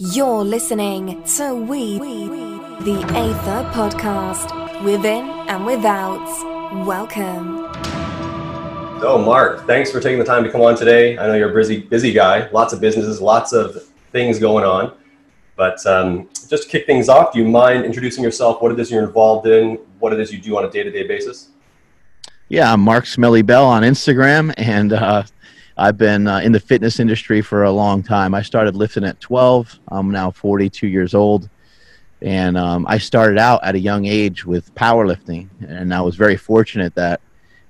You're listening to We, the Aether Podcast, within and without. Welcome. So, Mark, thanks for taking the time to come on today. I know you're a busy, busy guy, lots of businesses, lots of things going on. But um, just to kick things off, do you mind introducing yourself, what it is you're involved in, what it is you do on a day to day basis? Yeah, I'm Mark Smelly Bell on Instagram, and uh, I've been uh, in the fitness industry for a long time. I started lifting at 12. I'm now 42 years old. And um, I started out at a young age with powerlifting. And I was very fortunate that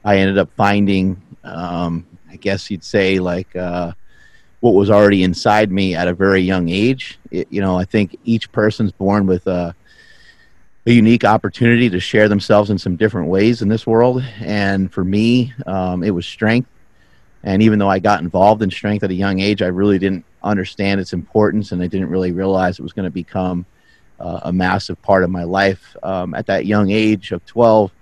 I ended up finding, um, I guess you'd say, like uh, what was already inside me at a very young age. It, you know, I think each person's born with a, a, unique opportunity to share themselves in some different ways in this world. And for me, um, it was strength and even though I got involved in strength at a young age, I really didn't understand its importance and I didn't really realize it was going to become uh, a massive part of my life. Um, at that young age of 12,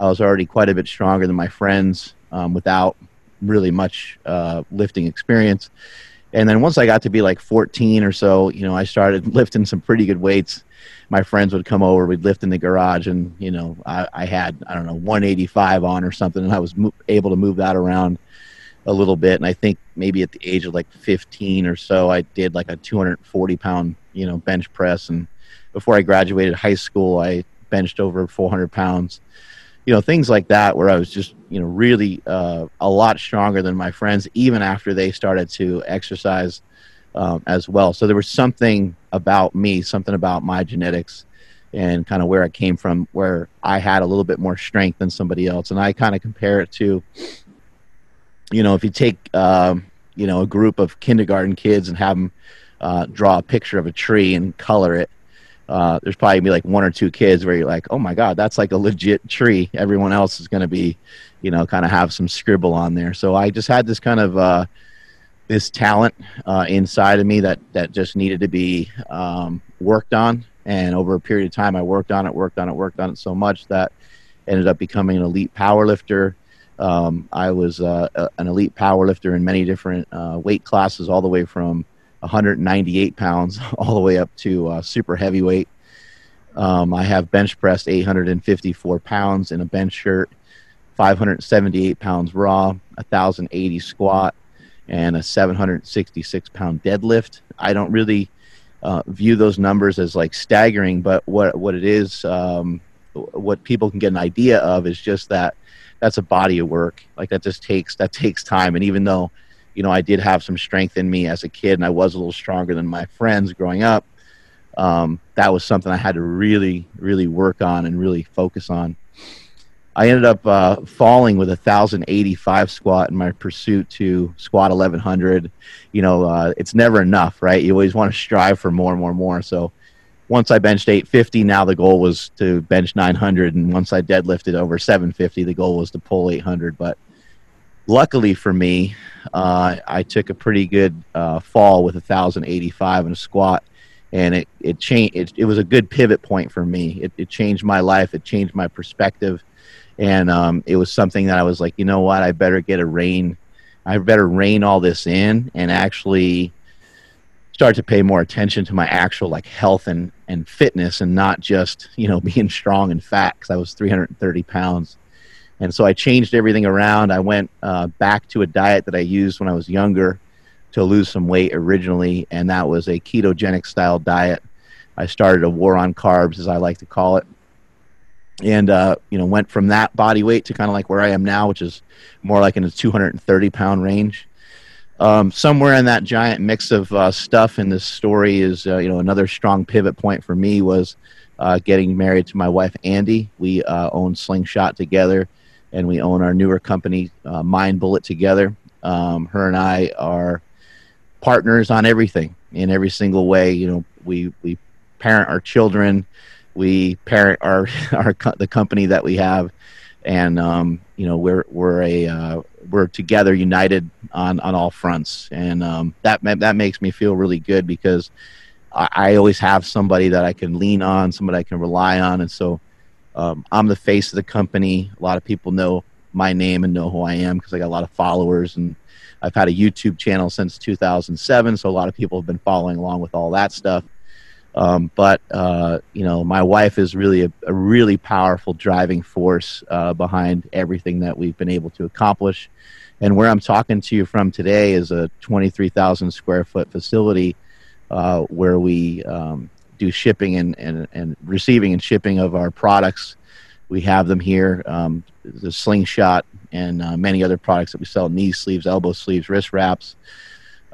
I was already quite a bit stronger than my friends um, without really much uh, lifting experience. And then once I got to be like 14 or so, you know, I started lifting some pretty good weights. My friends would come over, we'd lift in the garage, and you know, I, I had I don't know 185 on or something, and I was mo- able to move that around a little bit. And I think maybe at the age of like 15 or so, I did like a 240 pound, you know, bench press. And before I graduated high school, I benched over 400 pounds. You know, things like that, where I was just, you know, really uh, a lot stronger than my friends, even after they started to exercise um, as well. So there was something about me, something about my genetics and kind of where I came from, where I had a little bit more strength than somebody else. And I kind of compare it to you know, if you take, uh, you know, a group of kindergarten kids and have them uh, draw a picture of a tree and color it, uh, there's probably be like one or two kids where you're like, oh my god, that's like a legit tree. Everyone else is going to be, you know, kind of have some scribble on there. So I just had this kind of uh, this talent uh, inside of me that that just needed to be um, worked on. And over a period of time, I worked on it, worked on it, worked on it so much that ended up becoming an elite power lifter um, I was uh, a, an elite powerlifter in many different uh, weight classes, all the way from 198 pounds all the way up to uh, super heavyweight. Um, I have bench pressed 854 pounds in a bench shirt, 578 pounds raw, 1,080 squat, and a 766 pound deadlift. I don't really uh, view those numbers as like staggering, but what what it is, um, what people can get an idea of is just that that's a body of work. Like that just takes that takes time. And even though, you know, I did have some strength in me as a kid, and I was a little stronger than my friends growing up, um, that was something I had to really, really work on and really focus on. I ended up uh, falling with a 1,085 squat in my pursuit to squat 1,100. You know, uh, it's never enough, right? You always want to strive for more and more and more. So once I benched 850, now the goal was to bench 900, and once I deadlifted over 750, the goal was to pull 800. But luckily for me, uh, I took a pretty good uh, fall with 1,085 in a squat, and it it changed. It, it was a good pivot point for me. It, it changed my life. It changed my perspective, and um, it was something that I was like, you know what, I better get a rein. I better rein all this in and actually start to pay more attention to my actual like health and, and fitness and not just you know being strong and fat because i was 330 pounds. And so i changed everything around. I went uh, back to a diet that i used when i was younger to lose some weight originally and that was a ketogenic style diet. I started a war on carbs as i like to call it. And uh, you know went from that body weight to kind of like where i am now which is more like in the 230 pound range um, somewhere in that giant mix of uh, stuff in this story is uh, you know another strong pivot point for me was uh, getting married to my wife Andee. We uh, own Slingshot together, and we own our newer company uh, Mind Bullet together. Um, her and I are partners on everything in every single way. You know, we we parent our children, we parent our our the company that we have, and um, you know we're we're a uh, we're together united on on all fronts. And um, that that makes me feel really good because I, I, always have somebody that I can lean on somebody I can rely on. And so um, I'm the face of the company. A lot of people know my name and know who I am because I got a lot of followers. And I've had a YouTube channel since 2007, so a lot of people have been following along with all that stuff. Um, but uh, you know, my wife is really a, a really powerful driving force uh, behind everything that we've been able to accomplish. And where I'm talking to you from today is a 23,000 square foot facility uh, where we um, do shipping and, and, and receiving and shipping of our products. We have them here, um, the slingshot and uh, many other products that we sell knee sleeves, elbow sleeves, wrist wraps.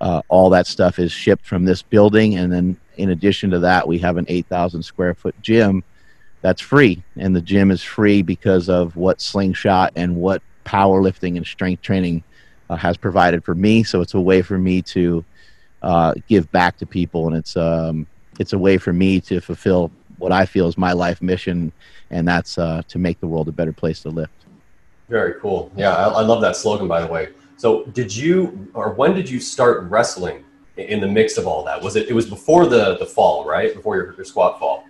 Uh, all that stuff is shipped from this building. And then, in addition to that, we have an 8,000 square foot gym that's free. And the gym is free because of what Slingshot and what powerlifting and strength training uh, has provided for me. So it's a way for me to uh, give back to people, and it's um, it's a way for me to fulfill what I feel is my life mission, and that's uh, to make the world a better place to live. Very cool. Yeah, I, I love that slogan, by the way. So, did you or when did you start wrestling in the mix of all that? Was it it was before the the fall, right? Before your, your squat fall?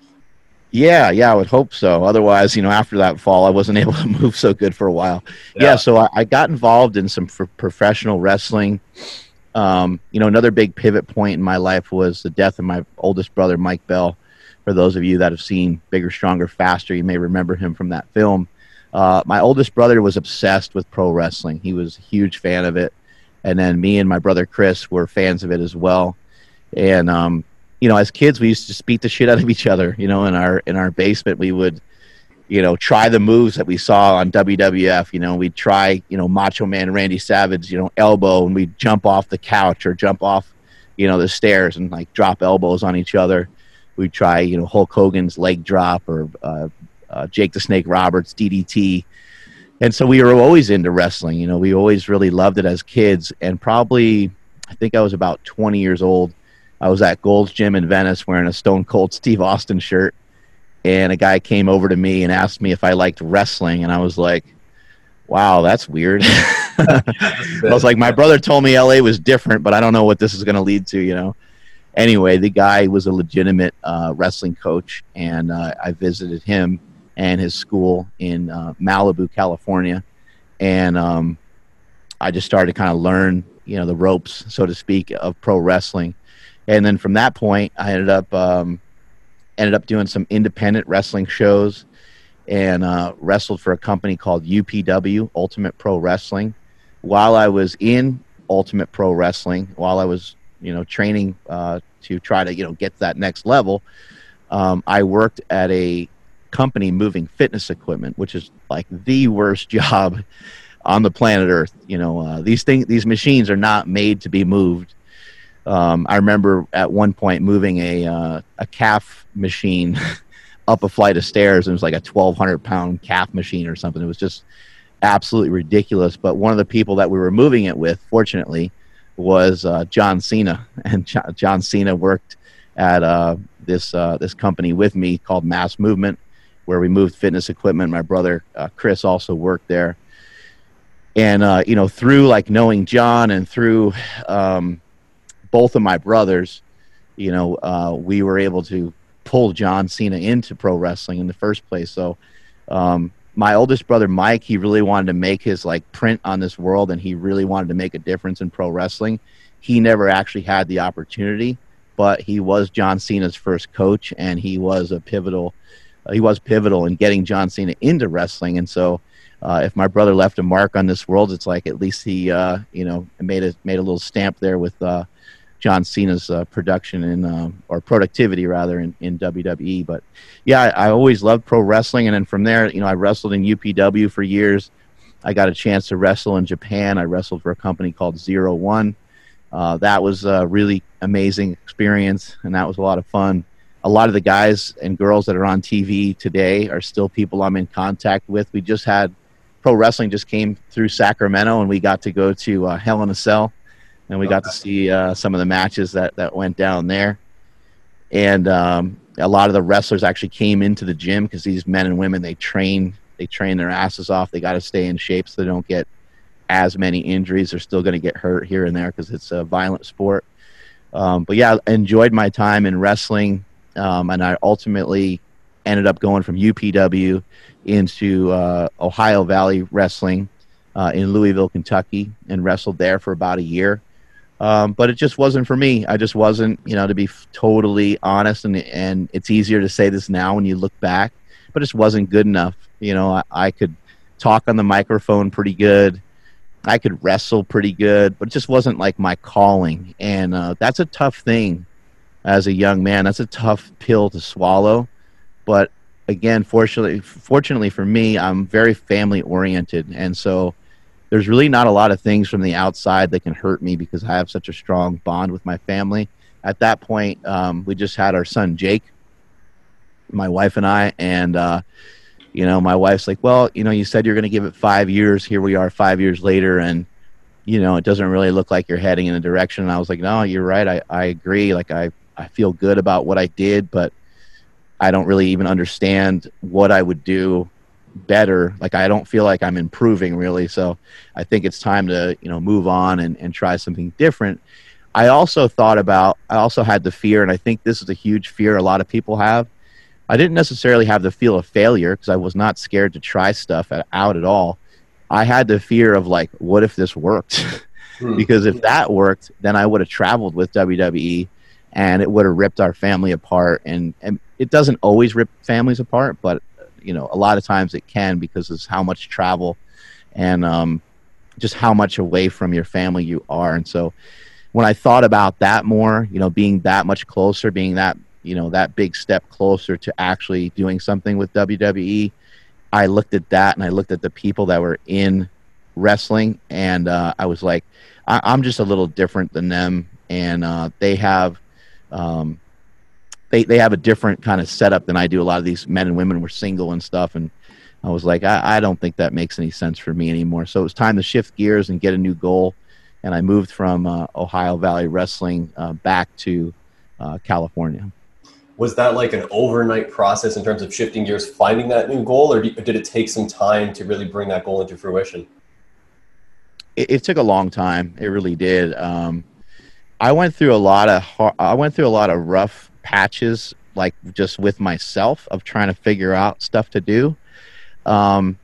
Yeah, yeah, I would hope so. Otherwise, you know, after that fall, I wasn't able to move so good for a while. Yeah, yeah so I, I, got involved in some professional wrestling. Um, you know, another big pivot point in my life was the death of my oldest brother, Mike Bell. For those of you that have seen Bigger, Stronger, Faster, you may remember him from that film. Uh, my oldest brother was obsessed with pro wrestling. He was a huge fan of it. And then me and my brother Chris were fans of it as well. And um, you know, as kids, we used to beat the shit out of each other. You know, in our in our basement, we would, you know, try the moves that we saw on WWF. You know, we'd try, you know, Macho Man Randy Savage, you know, elbow, and we'd jump off the couch or jump off, you know, the stairs and like drop elbows on each other. We'd try, you know, Hulk Hogan's leg drop or uh, uh, Jake the Snake Roberts DDT. And so we were always into wrestling. You know, we always really loved it as kids. And probably, I think I was about 20 years old I was at Gold's Gym in Venice wearing a Stone Cold Steve Austin shirt, and a guy came over to me and asked me if I liked wrestling, and I was like, "Wow, that's weird." I was like, "My brother told me LA was different, but I don't know what this is going to lead to," you know. Anyway, the guy was a legitimate uh, wrestling coach, and uh, I visited him and his school in uh, Malibu, California, and um, I just started to kind of learn, you know, the ropes, so to speak, of pro wrestling and then from that point, I ended up um, ended up doing some independent wrestling shows and uh, wrestled for a company called UPW Ultimate Pro Wrestling. While I was in Ultimate Pro Wrestling, while I was you know training uh, to try to you know get to that next level, um, I worked at a company moving fitness equipment, which is like the worst job on the planet Earth. You know, uh, these things, these machines are not made to be moved. Um, I remember at one point moving a uh, a calf machine up a flight of stairs, and it was like a twelve hundred pound calf machine or something. It was just absolutely ridiculous. But one of the people that we were moving it with, fortunately, was uh, John Cena, and John Cena worked at uh, this uh, this company with me called Mass Movement, where we moved fitness equipment. My brother uh, Chris also worked there, and uh, you know through like knowing John and through um, both of my brothers, you know, uh, we were able to pull John Cena into pro wrestling in the first place. So, um, my oldest brother Mike, he really wanted to make his like print on this world, and he really wanted to make a difference in pro wrestling. He never actually had the opportunity, but he was John Cena's first coach, and he was a pivotal. He was pivotal in getting John Cena into wrestling, and so. Uh, if my brother left a mark on this world, it's like at least he, uh, you know, made a made a little stamp there with uh, John Cena's uh, production in uh, or productivity rather in, in WWE. But yeah, I, I, always loved pro wrestling, and then from there, you know, I wrestled in UPW for years. I got a chance to wrestle in Japan. I wrestled for a company called Zero One. Uh, that was a really amazing experience, and that was a lot of fun. A lot of the guys and girls that are on TV today are still people I'm in contact with. We just had pro wrestling just came through Sacramento, and we got to go to uh, Hell in a Cell and we got to see uh, some of the matches that that went down there. And um, a lot of the wrestlers actually came into the gym because these men and women they train they train their asses off. They got to stay in shape so they don't get as many injuries. They're still going to get hurt here and there because it's a violent sport. Um, but yeah, enjoyed my time in wrestling, um, and I ultimately ended up going from UPW into uh, Ohio Valley Wrestling, uh, in Louisville, Kentucky, and wrestled there for about a year. Um, but it just wasn't for me. I just wasn't, you know, to be f- totally honest. And and it's easier to say this now when you look back, but it just wasn't good enough. You know, I, I could talk on the microphone pretty good. I could wrestle pretty good, but it just wasn't like my calling. And uh, that's a tough thing as a young man. That's a tough pill to swallow. But again, fortunately, fortunately for me, I'm very family oriented, and so there's really not a lot of things from the outside that can hurt me because I have such a strong bond with my family. At that point, um, we just had our son Jake, my wife and I, and uh, you know, my wife's like, "Well, you know, you said you're going to give it five years. Here we are, five years later, and you know, it doesn't really look like you're heading in a direction." And I was like, "No, you're right. I I agree. Like I I feel good about what I did, but I don't really even understand what I would do better. Like i don't feel like i'm improving really. So i think it's time to you know move on and, and try something different. I also thought about i also had the fear and i think this is a huge fear a lot of people have. I didn't necessarily have the feel of failure because i was not scared to try stuff at, out at all. I had the fear of like what if this worked? Hmm. because if that worked then i would have traveled with wwe and it would have ripped our family apart. And, and it doesn't always rip families apart but you know a lot of times it can because of how much travel and um, just how much away from your family you are. And so when i thought about that more you know being that much closer being that you know that big step closer to actually doing something with wwe i looked at that and i looked at the people that were in wrestling and uh, i was like I- am just a little different than them. And uh, they have um, they they have a different kind of setup than I do. A lot of these men and women were single and stuff, and I was like, I, I don't think that makes any sense for me anymore. So it was time to shift gears and get a new goal. And I moved from uh, Ohio Valley Wrestling uh, back to uh, California. Was that like an overnight process in terms of shifting gears, finding that new goal, or did it take some time to really bring that goal into fruition? It, it took a long time. It really did. Um, I went through a lot of I went through a lot of rough patches like just with myself of trying to figure out stuff to do. Um,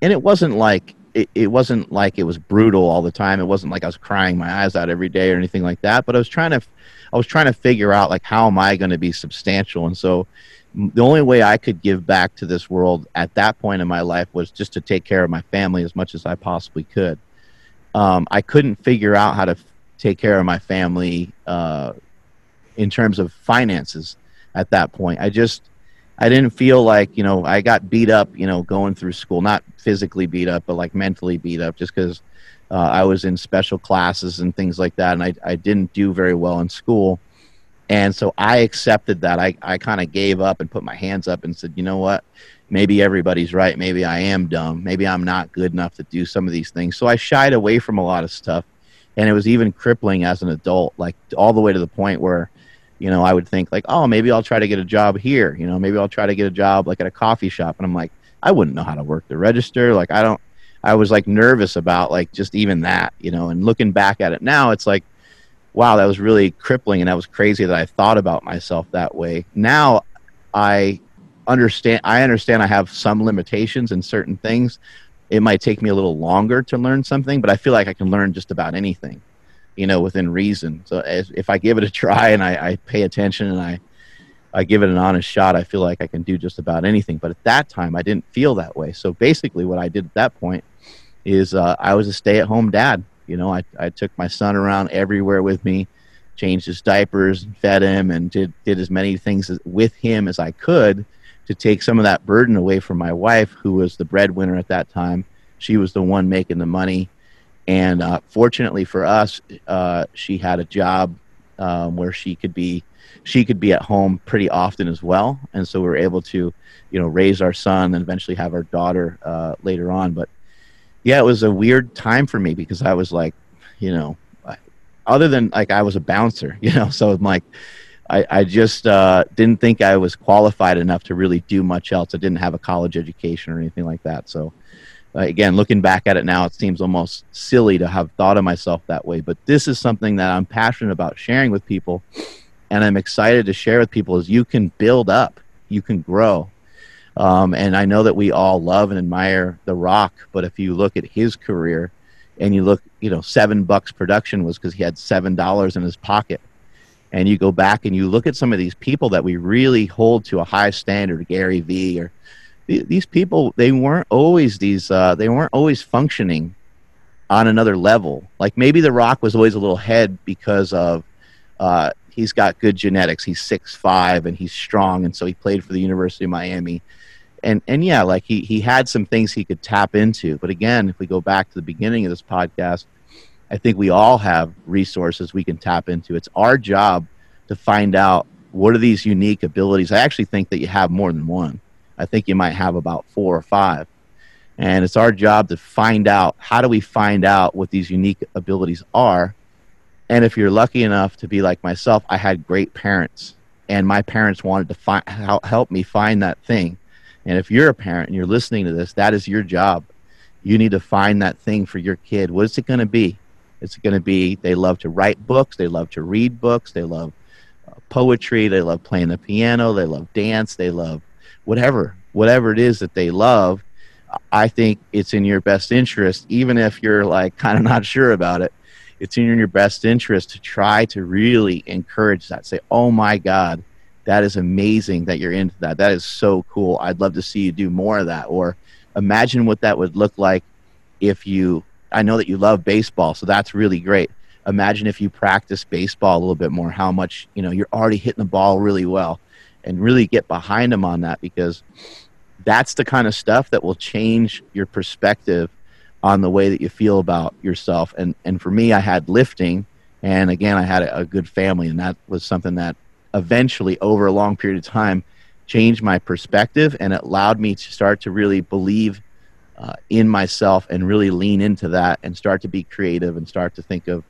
and it wasn't like it, it wasn't like it was brutal all the time. It wasn't like i was crying my eyes out every day or anything like that but i was trying to i was trying to figure out like how am i going to be substantial? And so the only way i could give back to this world at that point in my life was just to take care of my family as much as i possibly could. Um, i couldn't figure out how to take care of my family uh, in terms of finances at that point. I just I didn't feel like you know I got beat up you know going through school, not physically beat up, but like mentally beat up, just because uh, I was in special classes and things like that, and I I didn't do very well in school, and so I accepted that. I I kind of gave up and put my hands up and said, you know what. Maybe everybody's right. Maybe I am dumb. Maybe I'm not good enough to do some of these things. So I shied away from a lot of stuff. And it was even crippling as an adult, like all the way to the point where you know, I would think like, oh, maybe I'll try to get a job here. You know, maybe I'll try to get a job like at a coffee shop. And I'm like, I wouldn't know how to work the register. Like, I don't. I was like nervous about like just even that, you know. And looking back at it now, it's like, wow, that was really crippling, and that was crazy that I thought about myself that way. Now, I understand. I understand I have some limitations in certain things. It might take me a little longer to learn something, but I feel like I can learn just about anything you know, within reason. So as, if I give it a try and I, I pay attention and I, I give it an honest shot, I feel like I can do just about anything. But at that time, I didn't feel that way. So basically, what I did at that point is uh, I was a stay-at-home dad. You know, I, I took my son around everywhere with me, changed his diapers, fed him, and did did as many things with him as I could to take some of that burden away from my wife, who was the breadwinner at that time. She was the one making the money and uh, fortunately for us, uh, she had a job um, where she could be she could be at home pretty often as well, and so we were able to, you know, raise our son and eventually have our daughter uh, later on. But yeah, it was a weird time for me because I was like, you know, other than like I was a bouncer, you know, so I'm like. I, I just uh, didn't think I was qualified enough to really do much else. I didn't have a college education or anything like that. So uh, again, looking back at it now, it seems almost silly to have thought of myself that way. But this is something that I'm passionate about sharing with people, and I'm excited to share with people. Is you can build up, you can grow. Um, and I know that we all love and admire The Rock, but if you look at his career and you look, you know, seven bucks production was because he had seven dollars in his pocket. And you go back and you look at some of these people that we really hold to a high standard, Gary Vee, or these people, they weren't always these, uh, they weren't always functioning on another level. Like maybe The Rock was always a little head because of uh, he's got good genetics. He's six five and he's strong, and so he played for the University of Miami and and yeah, like he he had some things he could tap into. But again, if we go back to the beginning of this podcast, I think we all have resources we can tap into. It's our job to find out what are these unique abilities. I actually think that you have more than one. I think you might have about four or five. And it's our job to find out how do we find out what these unique abilities are. And if you're lucky enough to be like myself, I had great parents, and my parents wanted to find, help me find that thing. And if you're a parent and you're listening to this, that is your job. You need to find that thing for your kid. What is it going to be? It's going to be they love to write books, they love to read books, they love uh, poetry, they love playing the piano, they love dance, they love whatever, whatever it is that they love. I think it's in your best interest, even if you're like kind of not sure about it. It's in your best interest to try to really encourage that. Say, oh my God, that is amazing that you're into that. That is so cool. I'd love to see you do more of that. Or imagine what that would look like if you, I know that you love baseball, so that's really great. Imagine if you practice baseball a little bit more, how much, you know, you're already hitting the ball really well and really get behind them on that because that's the kind of stuff that will change your perspective on the way that you feel about yourself. And, and for me, I had lifting. And again, I had a, good family, and that was something that eventually over a long period of time changed my perspective and it allowed me to start to really believe uh, in myself and really lean into that and start to be creative and start to think of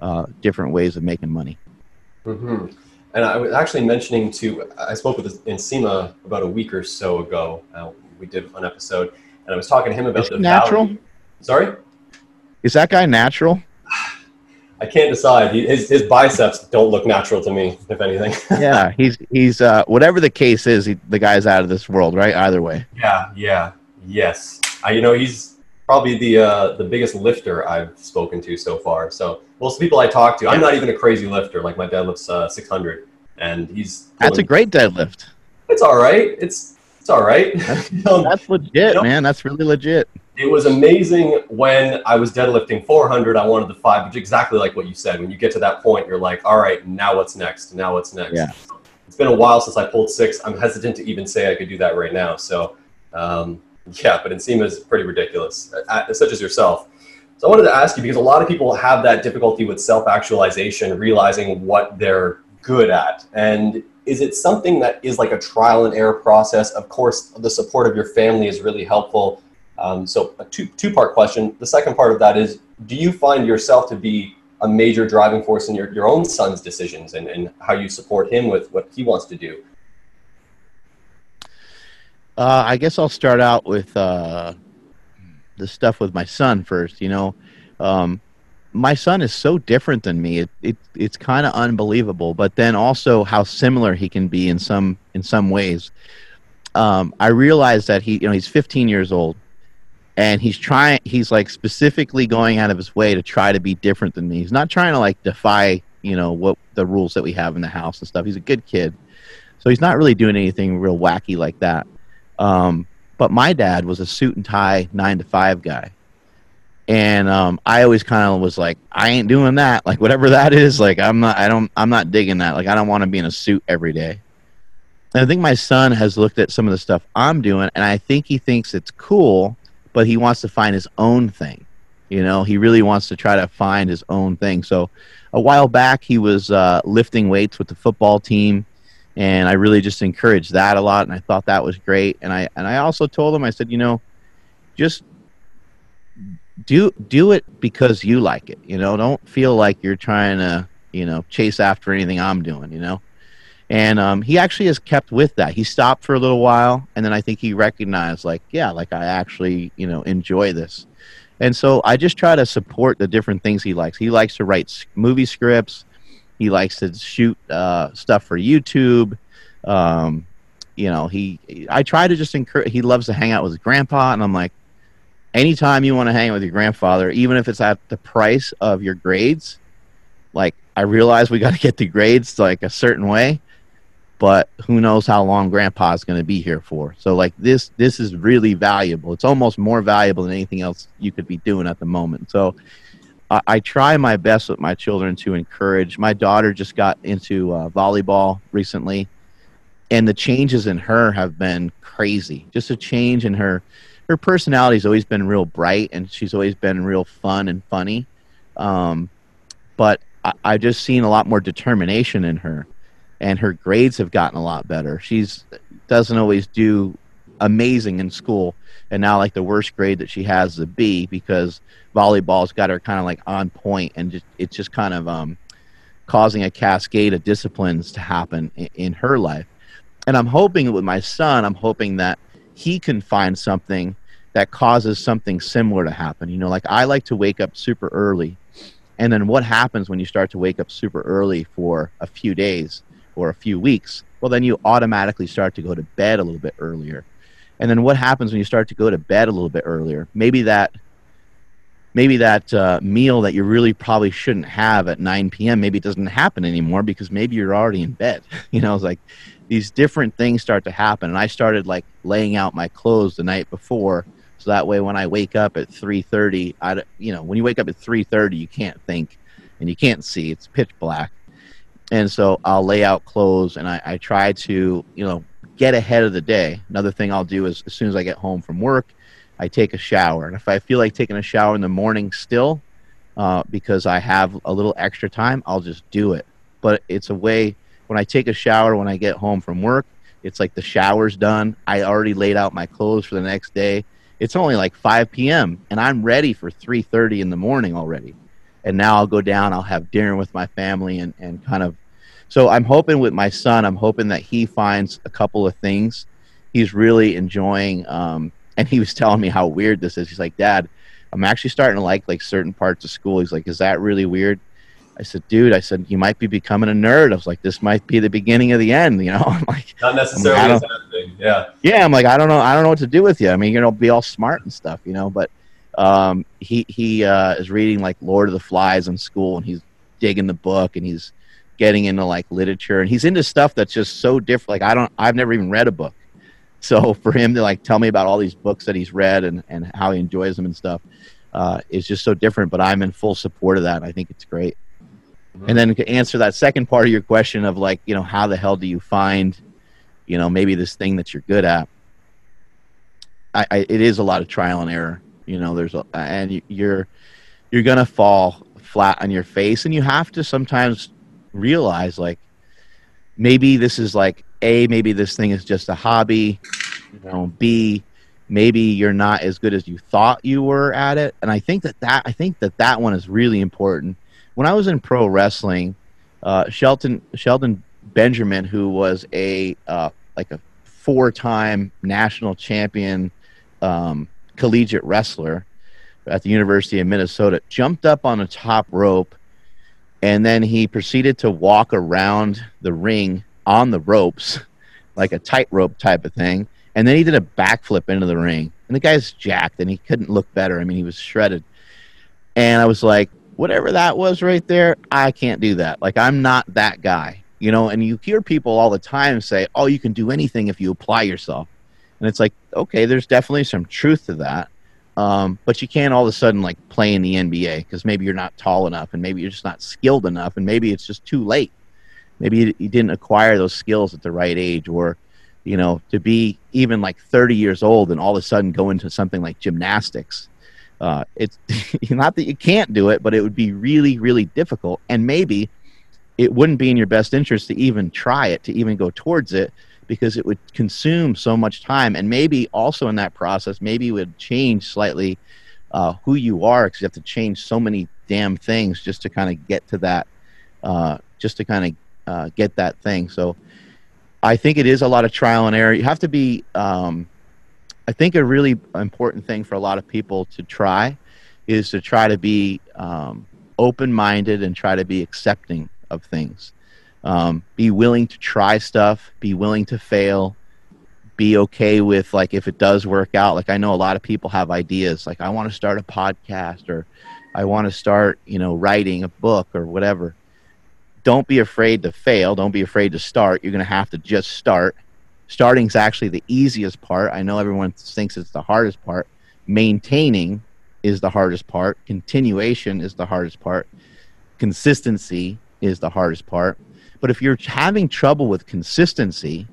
uh, different ways of making money. Mm-hmm. And I was actually mentioning to, I spoke with Nsima about a week or so ago. Uh, we did an episode, and I was talking to him about Is the natural. Value. Sorry, is that guy natural? I can't decide. He, his his biceps don't look natural to me, if anything. yeah, he's he's uh, whatever the case is, he, the guy's out of this world, right? Either way. Yeah, yeah, yes. I, you know, he's probably the uh, the biggest lifter I've spoken to so far. So most people I talk to, I'm not even a crazy lifter. Like my deadlift's uh, 600, and he's. That's a great deadlift. It's all right. It's it's all right. That's, that's legit, you know, man. That's really legit it was amazing when I was deadlifting 400. I wanted the five, which exactly like what you said. When you get to that point, you're like, all right, now what's next? Now what's next? Yeah. It's been a while since I pulled six. I'm hesitant to even say I could do that right now. So, um, yeah, but Nsima is pretty ridiculous, uh, such as yourself. So I wanted to ask you because a lot of people have that difficulty with self-actualization, realizing what they're good at, and is it something that is like a trial and error process? Of course, the support of your family is really helpful um, so a two, two part question. The second part of that is, do you find yourself to be a major driving force in your, your own son's decisions and, and how you support him with what he wants to do? Uh, I guess I'll start out with uh, the stuff with my son first. You know, um, my son is so different than me. It, it it's kind of unbelievable. But then also how similar he can be in some in some ways. Um, I realized that he, you know, he's 15 years old, and he's trying he's like specifically going out of his way to try to be different than me he's not trying to like defy you know what the rules that we have in the house and stuff he's a good kid so he's not really doing anything real wacky like that um, but my dad was a suit and tie nine to five guy. And um, i always kind of was like i ain't doing that. Like whatever that is like i'm not i don't i'm not digging that. Like i don't want to be in a suit every day. And i think my son has looked at some of the stuff i'm doing and i think he thinks it's cool but he wants to find his own thing. You know, he really wants to try to find his own thing. So, a while back, he was uh, lifting weights with the football team, and I really just encouraged that a lot, and I thought that was great. And I and I also told him, I said, you know, just do do it because you like it. You know, don't feel like you're trying to you know chase after anything I'm doing. You know, and um, he actually has kept with that. He stopped for a little while, and then I think he recognized, like, yeah, like I actually, you know, enjoy this. And so I just try to support the different things he likes. He likes to write movie scripts. He likes to shoot uh, stuff for YouTube. Um, you know, he I try to just encourage. He loves to hang out with his grandpa, and I'm like, anytime you want to hang out with your grandfather, even if it's at the price of your grades, like I realize we got to get the grades like a certain way, but who knows how long grandpa's going to be here for. So like this this is really valuable. It's almost more valuable than anything else you could be doing at the moment. So I, I try my best with my children to encourage. My daughter just got into uh, volleyball recently and the changes in her have been crazy. Just a change in her her personality's always been real bright and she's always been real fun and funny. Um, but I, I've just seen a lot more determination in her, and her grades have gotten a lot better. She's doesn't always do amazing in school, and now like the worst grade that she has is a B because volleyball's got her kind of like on point, and just, it's just kind of um, causing a cascade of disciplines to happen in, in her life. And I'm hoping with my son, I'm hoping that he can find something that causes something similar to happen. You know, like I like to wake up super early. And then what happens when you start to wake up super early for a few days or a few weeks? Well, then you automatically start to go to bed a little bit earlier. And then what happens when you start to go to bed a little bit earlier? Maybe that maybe that uh, meal that you really probably shouldn't have at 9 p.m. maybe it doesn't happen anymore because maybe you're already in bed. You know, it's like these different things start to happen and i started like laying out my clothes the night before so that way when i wake up at 3.30 i you know when you wake up at 3.30 you can't think and you can't see it's pitch black and so i'll lay out clothes and i, I try to you know get ahead of the day another thing i'll do is as soon as i get home from work i take a shower and if i feel like taking a shower in the morning still uh, because i have a little extra time i'll just do it but it's a way when I take a shower when I get home from work, it's like the shower's done. I already laid out my clothes for the next day. It's only like 5 p.m. and I'm ready for 3:30 in the morning already. And now I'll go down. I'll have dinner with my family and and kind of. So I'm hoping with my son, I'm hoping that he finds a couple of things he's really enjoying. Um, and he was telling me how weird this is. He's like, Dad, I'm actually starting to like like certain parts of school. He's like, Is that really weird? I said, dude, I said, you might be becoming a nerd. I was like, this might be the beginning of the end, you know? I'm like, not necessarily I'm like, thing. Yeah. Yeah. I'm like, I don't know. I don't know what to do with you. I mean, you're going be all smart and stuff, you know, but, um, he, he, uh, is reading like Lord of the Flies in school and he's digging the book and he's getting into like literature and he's into stuff that's just so different. Like, I don't, I've never even read a book. So for him to like tell me about all these books that he's read and, and how he enjoys them and stuff, uh, is just so different, but I'm in full support of that. I think it's great. And then to answer that second part of your question of like, you know, how the hell do you find, you know, maybe this thing that you're good at? I, I it is a lot of trial and error. You know, there's a, and you're you're gonna fall flat on your face, and you have to sometimes realize like maybe this is like a maybe this thing is just a hobby. You know, b maybe you're not as good as you thought you were at it, and I think that that I think that that one is really important when I was in pro wrestling, uh, Shelton Shelton Benjamin, who was a uh, like a four-time national champion um, collegiate wrestler at the University of Minnesota, jumped up on a top rope, and then he proceeded to walk around the ring on the ropes, like a tightrope type of thing, and then he did a backflip into the ring. And the guy's jacked, and he couldn't look better. I mean, he was shredded. And I was like, whatever that was right there, I can't do that. Like I'm not that guy, you know. And you hear people all the time say, "Oh, you can do anything if you apply yourself," and it's like, okay, there's definitely some truth to that. Um, but you can't all of a sudden like play in the NBA because maybe you're not tall enough, and maybe you're just not skilled enough, and maybe it's just too late. Maybe you, you didn't acquire those skills at the right age, or you know, to be even like 30 years old and all of a sudden go into something like gymnastics uh, it's not that you can't do it, but it would be really, really difficult. And maybe it wouldn't be in your best interest to even try it, to even go towards it, because it would consume so much time. And maybe also in that process, maybe it would change slightly uh, who you are, because you have to change so many damn things just to kind of get to that, uh, just to kind of uh, get that thing. So I think it is a lot of trial and error. You have to be um, I think a really important thing for a lot of people to try is to try to be um, open minded and try to be accepting of things. Um, be willing to try stuff, be willing to fail, be okay with like if it does work out. Like i know a lot of people have ideas like i want to start a podcast or i want to start you know writing a book or whatever. Don't be afraid to fail. Don't be afraid to start. You're going to have to just start. Starting is actually the easiest part. I know everyone thinks it's the hardest part. Maintaining is the hardest part. Continuation is the hardest part. Consistency is the hardest part but if you're having trouble with consistency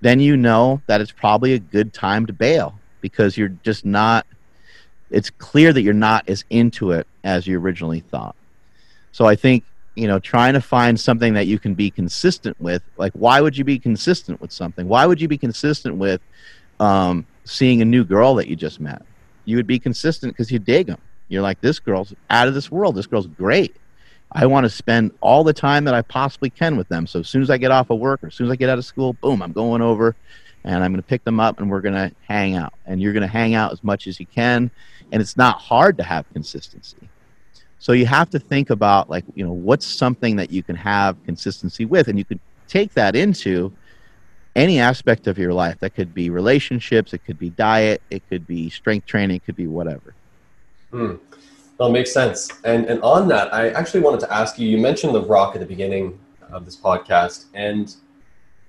then you know that it's probably a good time to bail because you're just not it's clear that you're not as into it as you originally thought. So i think you know trying to find something that you can be consistent with like why would you be consistent with something? Why would you be consistent with um, seeing a new girl that you just met? You would be consistent because you dig them you're like this girl's out of this world. This girl's great I want to spend all the time that I possibly can with them. So as soon as I get off of work or as soon as I get out of school, boom, I'm going over and I'm going to pick them up and we're going to hang out. And you're going to hang out as much as you can. And it's not hard to have consistency. So you have to think about like, you know, what's something that you can have consistency with and you could take that into any aspect of your life. That could be relationships, it could be diet, it could be strength training, it could be whatever. Hmm. Well, makes sense. And and on that, I actually wanted to ask you. You mentioned the Rock at the beginning of this podcast, and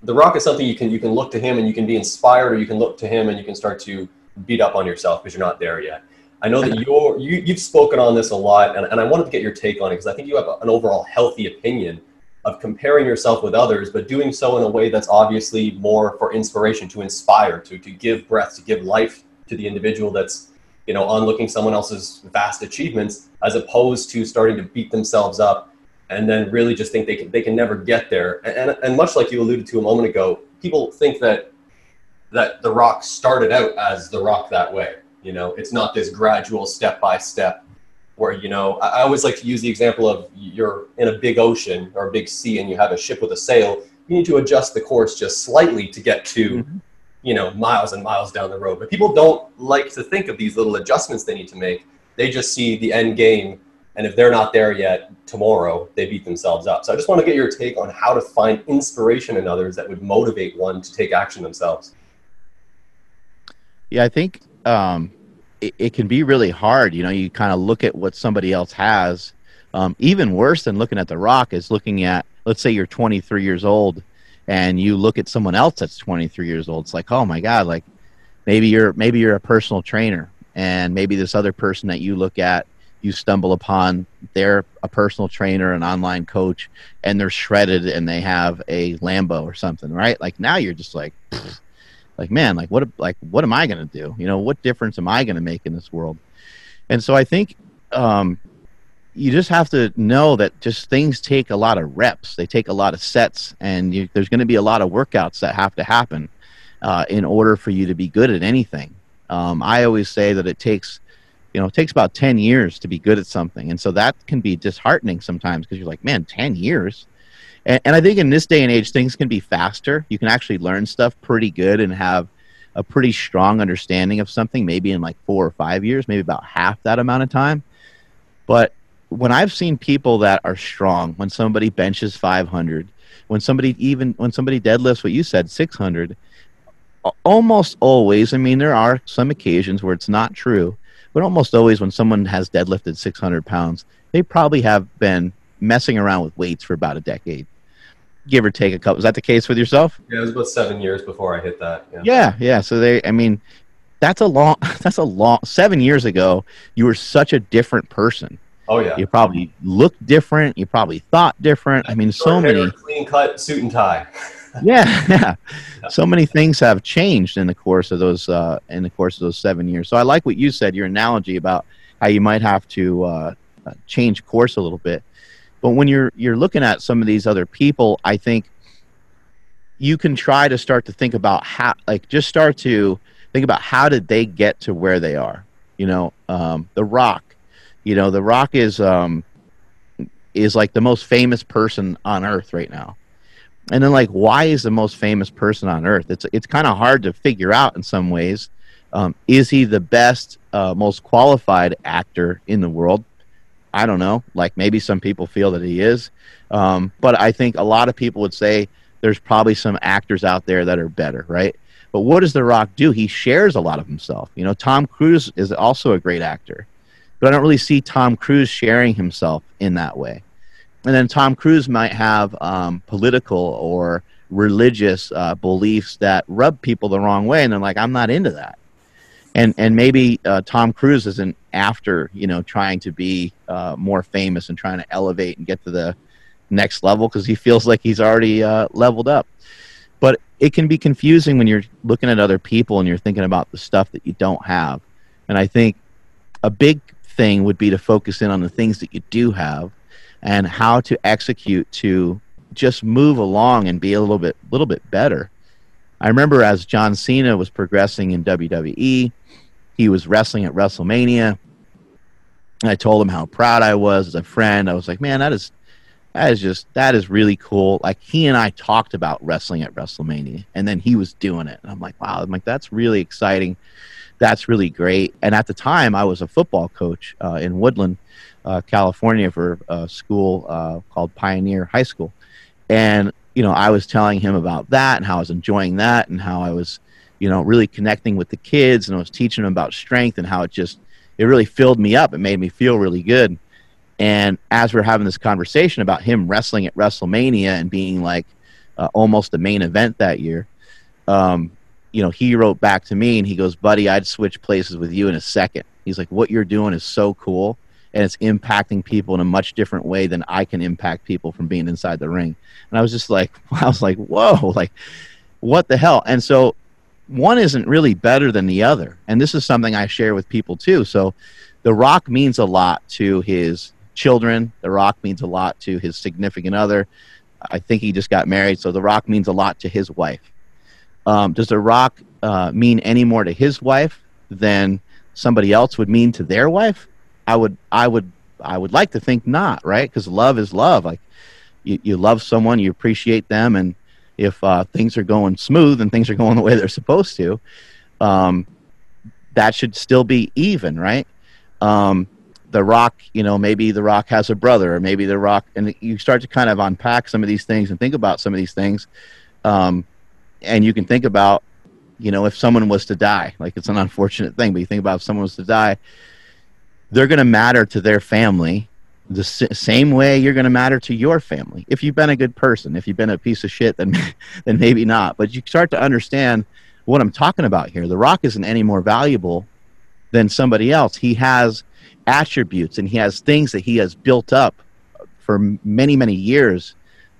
the Rock is something you can you can look to him and you can be inspired, or you can look to him and you can start to beat up on yourself because you're not there yet. I know that you're you, you've spoken on this a lot, and, and I wanted to get your take on it because I think you have an overall healthy opinion of comparing yourself with others, but doing so in a way that's obviously more for inspiration, to inspire, to to give breath, to give life to the individual that's you know, on looking someone else's vast achievements as opposed to starting to beat themselves up and then really just think they can, they can never get there. And, and, much like you alluded to a moment ago, people think that, that the rock started out as the rock that way. You know, it's not this gradual step by step where, you know, I, I always like to use the example of you're in a big ocean or a big sea and you have a ship with a sail. You need to adjust the course just slightly to get to mm-hmm you know miles and miles down the road. But people don't like to think of these little adjustments they need to make. They just see the end game and if they're not there yet tomorrow they beat themselves up. So i just want to get your take on how to find inspiration in others that would motivate one to take action themselves. Yeah i think um, it, it, can be really hard you know you kind of look at what somebody else has. Um, even worse than looking at the rock is looking at let's say you're 23 years old and you look at someone else that's 23 years old it's like oh my god like maybe you're maybe you're a personal trainer and maybe this other person that you look at you stumble upon they're a personal trainer an online coach and they're shredded and they have a lambo or something right? Like now you're just like like man like what like what am i going to do? You know what difference am i going to make in this world? And so i think um, you just have to know that just things take a lot of reps. They take a lot of sets, and you, there's going to be a lot of workouts that have to happen uh, in order for you to be good at anything. Um, I always say that it takes, you know, it takes about 10 years to be good at something. And so that can be disheartening sometimes because you're like, man, 10 years? And, and I think in this day and age, things can be faster. You can actually learn stuff pretty good and have a pretty strong understanding of something, maybe in like four or five years, maybe about half that amount of time. But when I've seen people that are strong, when somebody benches 500, when somebody even when somebody deadlifts what you said 600, almost always, I mean there are some occasions where it's not true, but almost always when someone has deadlifted 600 pounds, they probably have been messing around with weights for about a decade. Give or take a couple. Is that the case with yourself? Yeah, it was about seven years before I hit that. Yeah, yeah. yeah. So they, I mean, that's a long. That's a long. Seven years ago, you were such a different person Oh yeah. You probably looked different. You probably thought different. I mean, so many clean cut suit and tie. yeah, yeah, So many things have changed in the course of those uh, in the course of those seven years. So I like what you said. Your analogy about how you might have to uh, uh, change course a little bit. But when you're you're looking at some of these other people, I think you can try to start to think about how, like, just start to think about how did they get to where they are. You know, um, The Rock you know, The Rock is um, is like the most famous person on Earth right now. And then, like, why is the most famous person on Earth? It's it's kind of hard to figure out in some ways. Um, is he the best, uh, most qualified actor in the world? I don't know. Like maybe some people feel that he is, um, but I think a lot of people would say there's probably some actors out there that are better, right? But what does The Rock do? He shares a lot of himself. You know, Tom Cruise is also a great actor, but I don't really see Tom Cruise sharing himself in that way. And then Tom Cruise might have um, political or religious uh, beliefs that rub people the wrong way, and they're like, "I'm not into that." And and maybe uh, Tom Cruise isn't after you know trying to be uh, more famous and trying to elevate and get to the next level because he feels like he's already uh, leveled up. But it can be confusing when you're looking at other people and you're thinking about the stuff that you don't have. And I think a big thing would be to focus in on the things that you do have and how to execute to just move along and be a little bit little bit better. I remember as John Cena was progressing in WWE, he was wrestling at WrestleMania. I told him how proud I was as a friend. I was like, "Man, that is that is just that is really cool. Like he and I talked about wrestling at WrestleMania, and then he was doing it, and I'm like, wow, I'm like that's really exciting. That's really great. And at the time, I was a football coach uh, in Woodland, uh, California, for a school uh, called Pioneer High School, and you know, I was telling him about that and how I was enjoying that, and how I was, you know, really connecting with the kids, and I was teaching them about strength and how it just it really filled me up. It made me feel really good and as we're having this conversation about him wrestling at WrestleMania and being like uh, almost the main event that year, um, you know, he wrote back to me and he goes, "Buddy, I'd switch places with you in a second. He's like, "What you're doing is so cool." And it's impacting people in a much different way than I can impact people from being inside the ring. And I was just like, I was like, whoa, like, what the hell? And so one isn't really better than the other. And this is something I share with people too. So The Rock means a lot to his children. The Rock means a lot to his significant other. I think he just got married, so The Rock means a lot to his wife. Um, does The Rock uh, mean any more to his wife than somebody else would mean to their wife? I would, I would, I would like to think not, right? Because love is love. Like you, you love someone, you appreciate them, and if uh, things are going smooth and things are going the way they're supposed to, um, that should still be even, right? Um, the rock you know maybe the rock has a brother or maybe the rock and you start to kind of unpack some of these things and think about some of these things um, and you can think about you know if someone was to die like it's an unfortunate thing but you think about if someone was to die they're going to matter to their family the same way you're going to matter to your family if you've been a good person if you've been a piece of shit then then maybe not. But you start to understand what i'm talking about here. The rock isn't any more valuable than somebody else. He has attributes and he has things that he has built up for many many years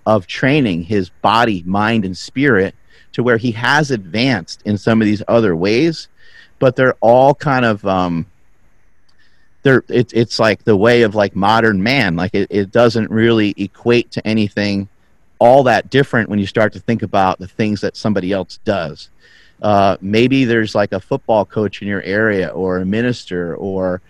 of training his body mind and spirit to where he has advanced in some of these other ways but they're all kind of um they're it, it's like the way of like modern man. Like it, it doesn't really equate to anything all that different when you start to think about the things that somebody else does. Uh, maybe there's like a football coach in your area or a minister or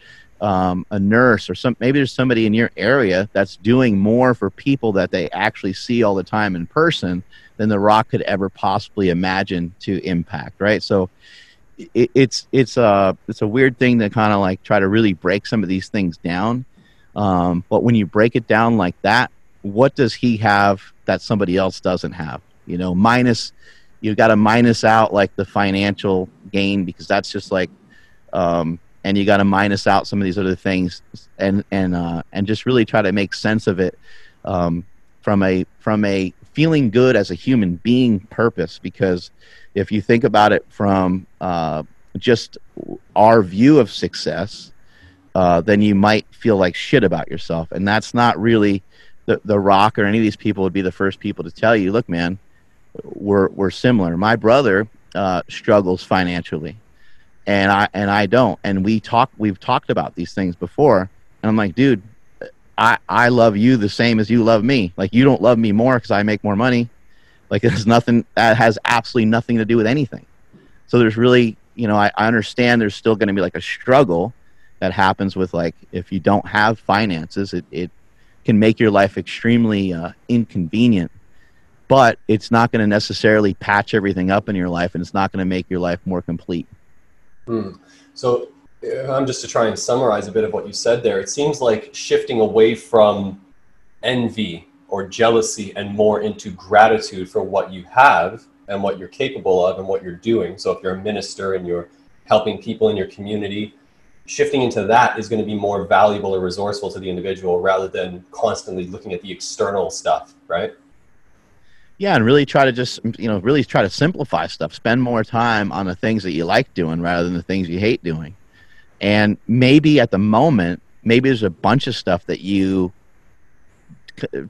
um, a nurse or some maybe there's somebody in your area that's doing more for people that they actually see all the time in person than the rock could ever possibly imagine to impact right? So it, it's it's a it's a weird thing to kind of like try to really break some of these things down. Um, but when you break it down like that what does he have that somebody else doesn't have? You know minus you've got to minus out like the financial gain because that's just like um, and you got to minus out some of these other things and and uh, and just really try to make sense of it um, from a from a feeling good as a human being purpose because if you think about it from uh, just our view of success uh, then you might feel like shit about yourself and that's not really the, the rock or any of these people would be the first people to tell you look man we're, we're similar my brother uh, struggles financially and I and I don't. And we talk we've talked about these things before. And I'm like, dude, I I love you the same as you love me. Like you don't love me more because I make more money. Like there's nothing that has absolutely nothing to do with anything. So there's really, you know, I, I understand there's still going to be like a struggle that happens with like if you don't have finances, it it can make your life extremely uh, inconvenient. But it's not going to necessarily patch everything up in your life, and it's not going to make your life more complete. Hmm. So I'm um, just to try and summarize a bit of what you said there. It seems like shifting away from envy or jealousy and more into gratitude for what you have and what you're capable of and what you're doing. So if you're a minister and you're helping people in your community, shifting into that is going to be more valuable or resourceful to the individual rather than constantly looking at the external stuff, right? Yeah, and really try to just you know really try to simplify stuff. Spend more time on the things that you like doing rather than the things you hate doing. And maybe at the moment, maybe there's a bunch of stuff that you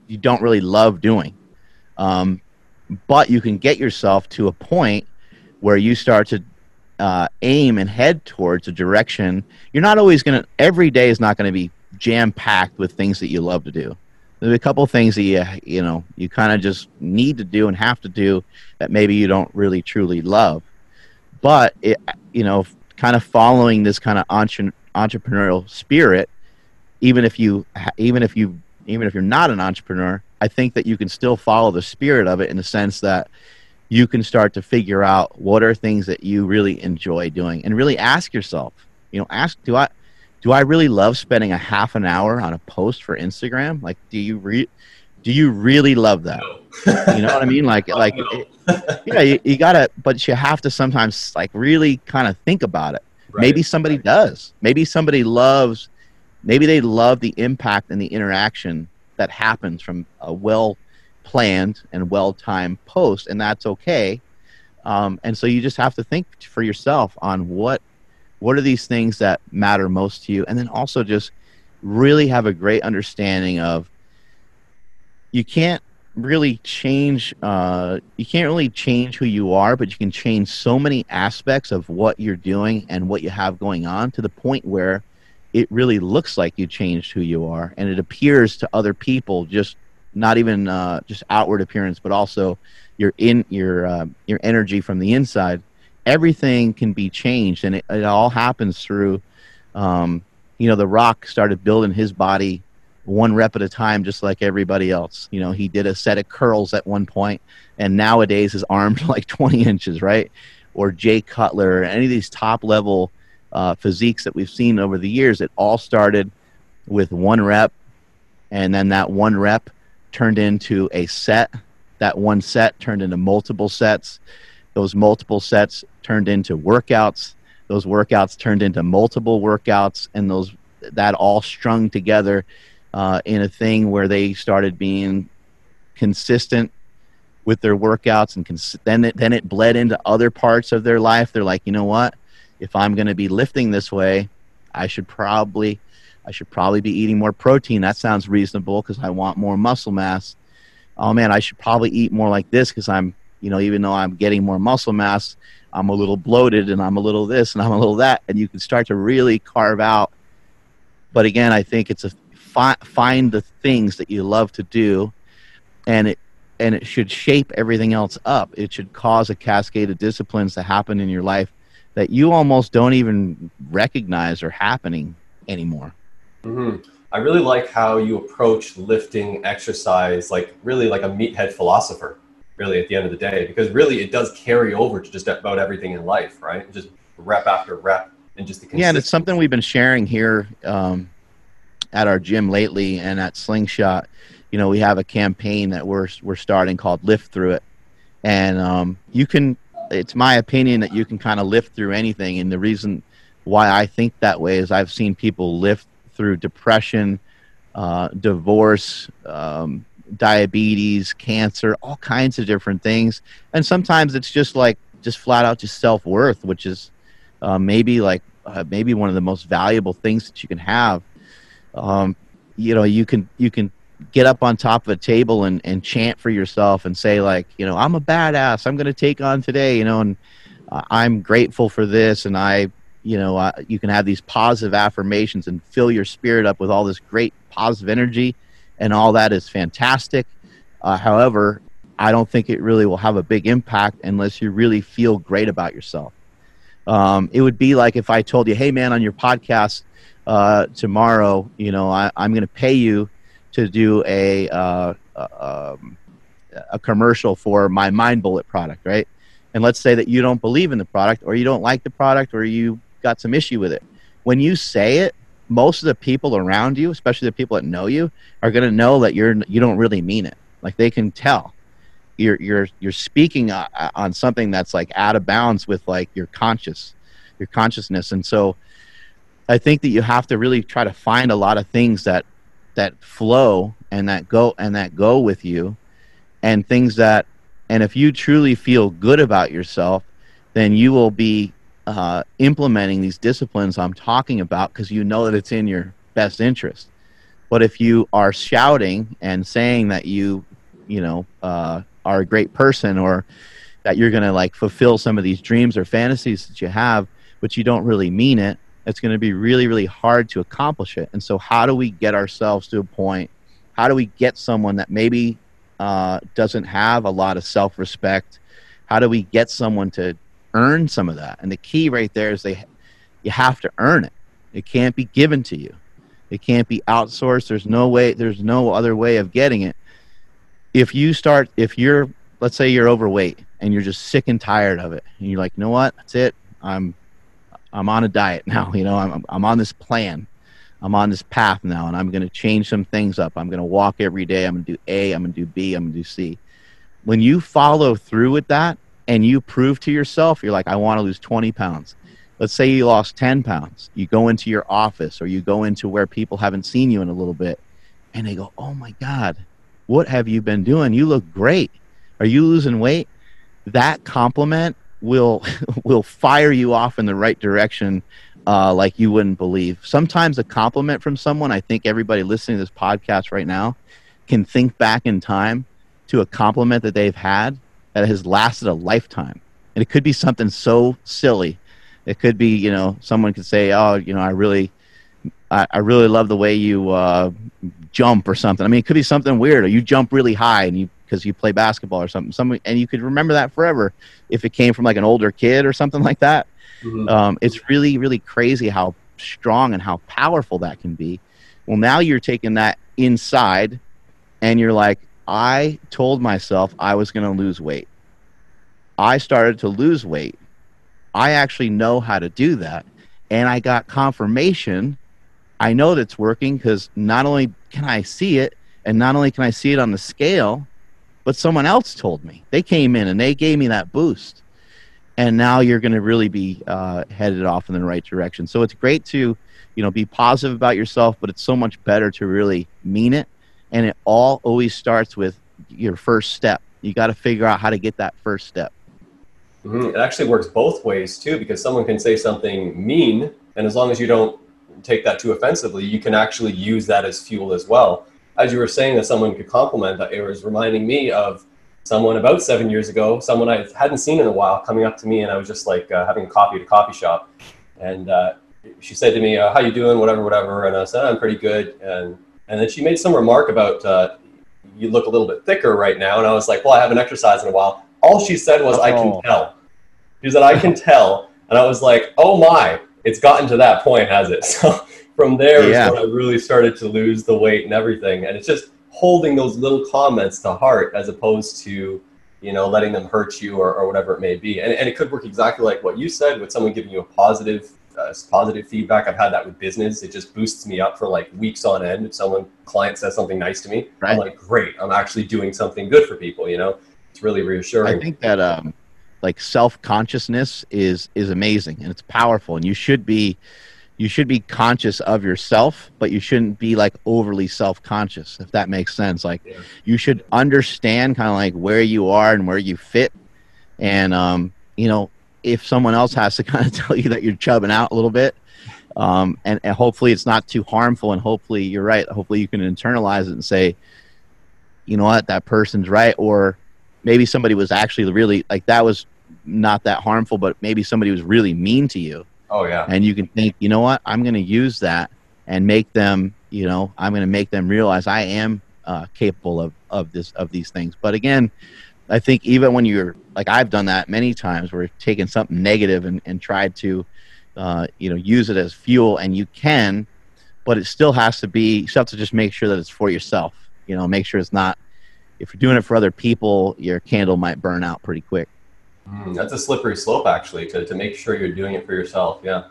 you don't really love doing, um, but you can get yourself to a point where you start to uh, aim and head towards a direction. You're not always going to. Every day is not going to be jam packed with things that you love to do. There's a couple things that you you know you kind of just need to do and have to do that maybe you don't really truly love, but it you know kind of following this kind of entre- entrepreneurial spirit, even if you even if you even if you're not an entrepreneur, I think that you can still follow the spirit of it in the sense that you can start to figure out what are things that you really enjoy doing and really ask yourself, you know, ask do I do I really love spending a half an hour on a post for Instagram? Like do you re- do you really love that? No. you know what I mean? Like like it, yeah, you, you got to but you have to sometimes like really kind of think about it. Right. Maybe somebody right. does. Maybe somebody loves maybe they love the impact and the interaction that happens from a well planned and well timed post, and that's okay. Um, and so you just have to think for yourself on what what are these things that matter most to you, and then also just really have a great understanding of you can't really change uh, you can't really change who you are but you can change so many aspects of what you're doing and what you have going on to the point where it really looks like you changed who you are. And it appears to other people just not even uh, just outward appearance but also your in your uh, your energy from the inside. Everything can be changed and it, it all happens through um, you know the rock started building his body one rep at a time just like everybody else you know he did a set of curls at one point and nowadays his arms like 20 inches right or jay cutler or any of these top level uh, physiques that we've seen over the years, it all started with one rep, and then that one rep turned into a set. That one set turned into multiple sets. Those multiple sets turned into workouts. Those workouts turned into multiple workouts, and those that all strung together uh, in a thing where they started being consistent with their workouts, and cons- then it, then it bled into other parts of their life. They're like, you know what? if I'm going to be lifting this way, I should probably I should probably be eating more protein. That sounds reasonable because I want more muscle mass. Oh man, I should probably eat more like this because I'm, you know, even though I'm getting more muscle mass, I'm a little bloated and I'm a little this and I'm a little that. And you can start to really carve out. But again, I think it's a fi- find the things that you love to do, and it and it should shape everything else up. It should cause a cascade of disciplines to happen in your life that you almost don't even recognize are happening anymore. Mm-hmm. I really like how you approach lifting exercise, like really like a meathead philosopher, really at the end of the day, because really it does carry over to just about everything in life, right? Just rep after rep and just the yeah, and it's something we've been sharing here um, at our gym lately and at Slingshot. You know, we have a campaign that we're we're starting called Lift Through It, and um, you can it's my opinion that you can kind of lift through anything. And the reason why I think that way is I've seen people lift through depression, uh, divorce, um, diabetes, cancer, all kinds of different things. And sometimes it's just like just flat out just self worth, which is uh, maybe like uh, maybe one of the most valuable things that you can have. Um, you know, you can you can get up on top of a table and, and chant for yourself and say like you know i'm a badass. I'm going to take on today you know and uh, i'm grateful for this and i you know uh, you can have these positive affirmations and fill your spirit up with all this great positive energy and all that is fantastic. Uh, however i don't think it really will have a big impact unless you really feel great about yourself. Um, it would be like if i told you hey man on your podcast uh, tomorrow you know I, i'm going to pay you to do a uh, uh, um, a commercial for my Mind Bullet product, right? And let's say that you don't believe in the product, or you don't like the product, or you got some issue with it. When you say it, most of the people around you, especially the people that know you, are going to know that you're you don't really mean it. Like they can tell. you're you're you're speaking uh, uh, on something that's like out of bounds with like your conscious your consciousness and so i think that you have to really try to find a lot of things that that flow and that go and that go with you and things that and if you truly feel good about yourself then you will be uh, implementing these disciplines i'm talking about because you know that it's in your best interest. But if you are shouting and saying that you you know uh, are a great person or that you're going to like fulfill some of these dreams or fantasies that you have but you don't really mean it it's going to be really really hard to accomplish it. And so how do we get ourselves to a point how do we get someone that maybe uh, doesn't have a lot of self-respect? How do we get someone to earn some of that? And the key right there is they you have to earn it. It can't be given to you. It can't be outsourced. There's no way there's no other way of getting it. If you start if you're let's say you're overweight and you're just sick and tired of it and you're like you know what? That's it. I'm i'm on a diet now you know i'm, I'm on this plan i'm on this path now and i'm going to change some things up i'm going to walk every day i'm going to do a i'm going to do b i'm going to do c when you follow through with that and you prove to yourself you're like i want to lose 20 pounds let's say you lost 10 pounds you go into your office or you go into where people haven't seen you in a little bit and they go oh my god what have you been doing? You look great. Are you losing weight? That compliment will will fire you off in the right direction uh, like you wouldn't believe. Sometimes a compliment from someone, I think everybody listening to this podcast right now can think back in time to a compliment that they've had that has lasted a lifetime. And it could be something so silly. It could be, you know, someone could say, "Oh, you know, I really, I, I really love the way you uh, jump or something. I mean, it could be something weird, or you jump really high and you because you play basketball or something. Some and you could remember that forever if it came from like an older kid or something like that. Mm-hmm. Um, it's really really crazy how strong and how powerful that can be. Well, now you're taking that inside, and you're like, I told myself I was going to lose weight. I started to lose weight. I actually know how to do that. And I got confirmation I know that's working because not only can I see it, and not only can I see it on the scale, but someone else told me. They came in and they gave me that boost. And now you're going to really be uh, headed off in the right direction. So it's great to, you know, be positive about yourself, but it's so much better to really mean it. And it all always starts with your first step. You got to figure out how to get that first step. Mm-hmm. It actually works both ways too, because someone can say something mean, and as long as you don't take that too offensively, you can actually use that as fuel as well. As you were saying that someone could compliment that, it was reminding me of someone about seven years ago, someone I hadn't seen in a while, coming up to me, and I was just like uh, having a coffee at a coffee shop, and uh, she said to me, uh, "How you doing? Whatever, whatever." And I said, "I'm pretty good." And and then she made some remark about uh, you look a little bit thicker right now, and I was like, "Well, I haven't exercised in a while." All she said was, oh. "I can oh. tell." She said, "I can tell," and I was like, "Oh my!" it's gotten to that point, has it? So from there yeah. is when I really started to lose the weight and everything. And it's just holding those little comments to heart as opposed to, you know, letting them hurt you or, or whatever it may be. And, and it could work exactly like what you said with someone giving you a positive, uh, positive feedback. I've had that with business. It just boosts me up for like weeks on end. If someone client says something nice to me, right. I'm like, great, I'm actually doing something good for people, you know, it's really reassuring. I think that, um, like self consciousness is is amazing and it's powerful and you should be you should be conscious of yourself but you shouldn't be like overly self conscious if that makes sense. Like yeah. you should understand kind of like where you are and where you fit. And um you know if someone else has to kind of tell you that you're chubbing out a little bit um and, and hopefully it's not too harmful and hopefully you're right. Hopefully you can internalize it and say you know what? That person's right. Or maybe somebody was actually really like that was not that harmful, but maybe somebody was really mean to you. Oh yeah. And you can think, you know what? I'm going to use that and make them, you know, I'm going to make them realize I am uh, capable of of this of these things. But again, I think even when you're like I've done that many times, where taken something negative and, and tried to, uh, you know, use it as fuel, and you can, but it still has to be. You have to just make sure that it's for yourself. You know, make sure it's not if you're doing it for other people, your candle might burn out pretty quick. Mm, that's a slippery slope, actually, to, to make sure you're doing it for yourself. Yeah.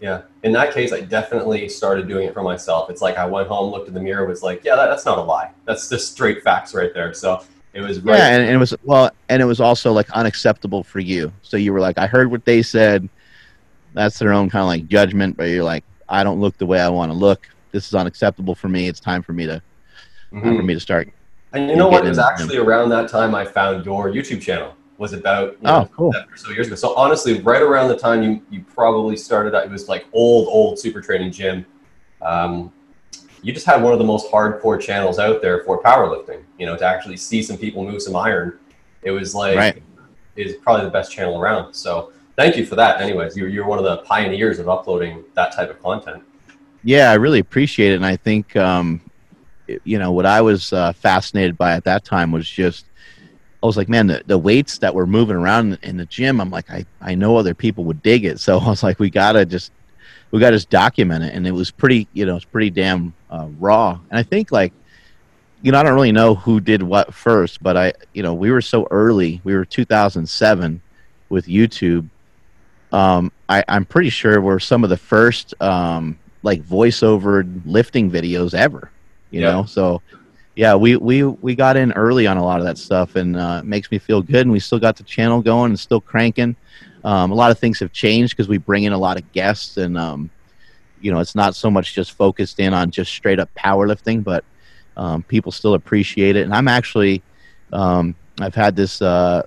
Yeah. In that case, I definitely started doing it for myself. It's like I went home, looked in the mirror, was like, yeah, that, that's not a lie. That's just straight facts right there. So It was right. Yeah, and, and it was well, and it was also like unacceptable for you. So you were like, I heard what they said. That's their own kind of like judgment, but you're like, I don't look the way I want to look. This is unacceptable for me. It's time for me to time for Mhm. me to start. And you know what? It was actually around that time I found your YouTube channel. Was about you know, Oh, cool. seven or so years ago. So honestly, right around the time you you probably started, out, it was like old old super training gym. Um, you just had one of the most hardcore channels out there for powerlifting. You know, to actually see some people move some iron, it was like Right. is probably the best channel around. So thank you for that. Anyways, you're you're one of the pioneers of uploading that type of content. Yeah, I really appreciate it, and I think um, you know what I was uh, fascinated by at that time was just I was like, man, the, the weights that were moving around in the gym, I'm like, I, I know other people would dig it, so I was like, we gotta just we gotta just document it, and it was pretty, you know, it's pretty damn uh, raw, and I think like. You know, I don't really know who did what first, but I, you know, we were so early. We were 2007 with YouTube. Um, I, I'm pretty sure we're some of the first um, like voiceover lifting videos ever. You Yeah. know, so yeah, we we we got in early on a lot of that stuff, and uh, it makes me feel good. And we still got the channel going and still cranking. Um, a lot of things have changed because we bring in a lot of guests, and um, you know, it's not so much just focused in on just straight up powerlifting, but um, people still appreciate it. And I'm actually, um, I've had this uh,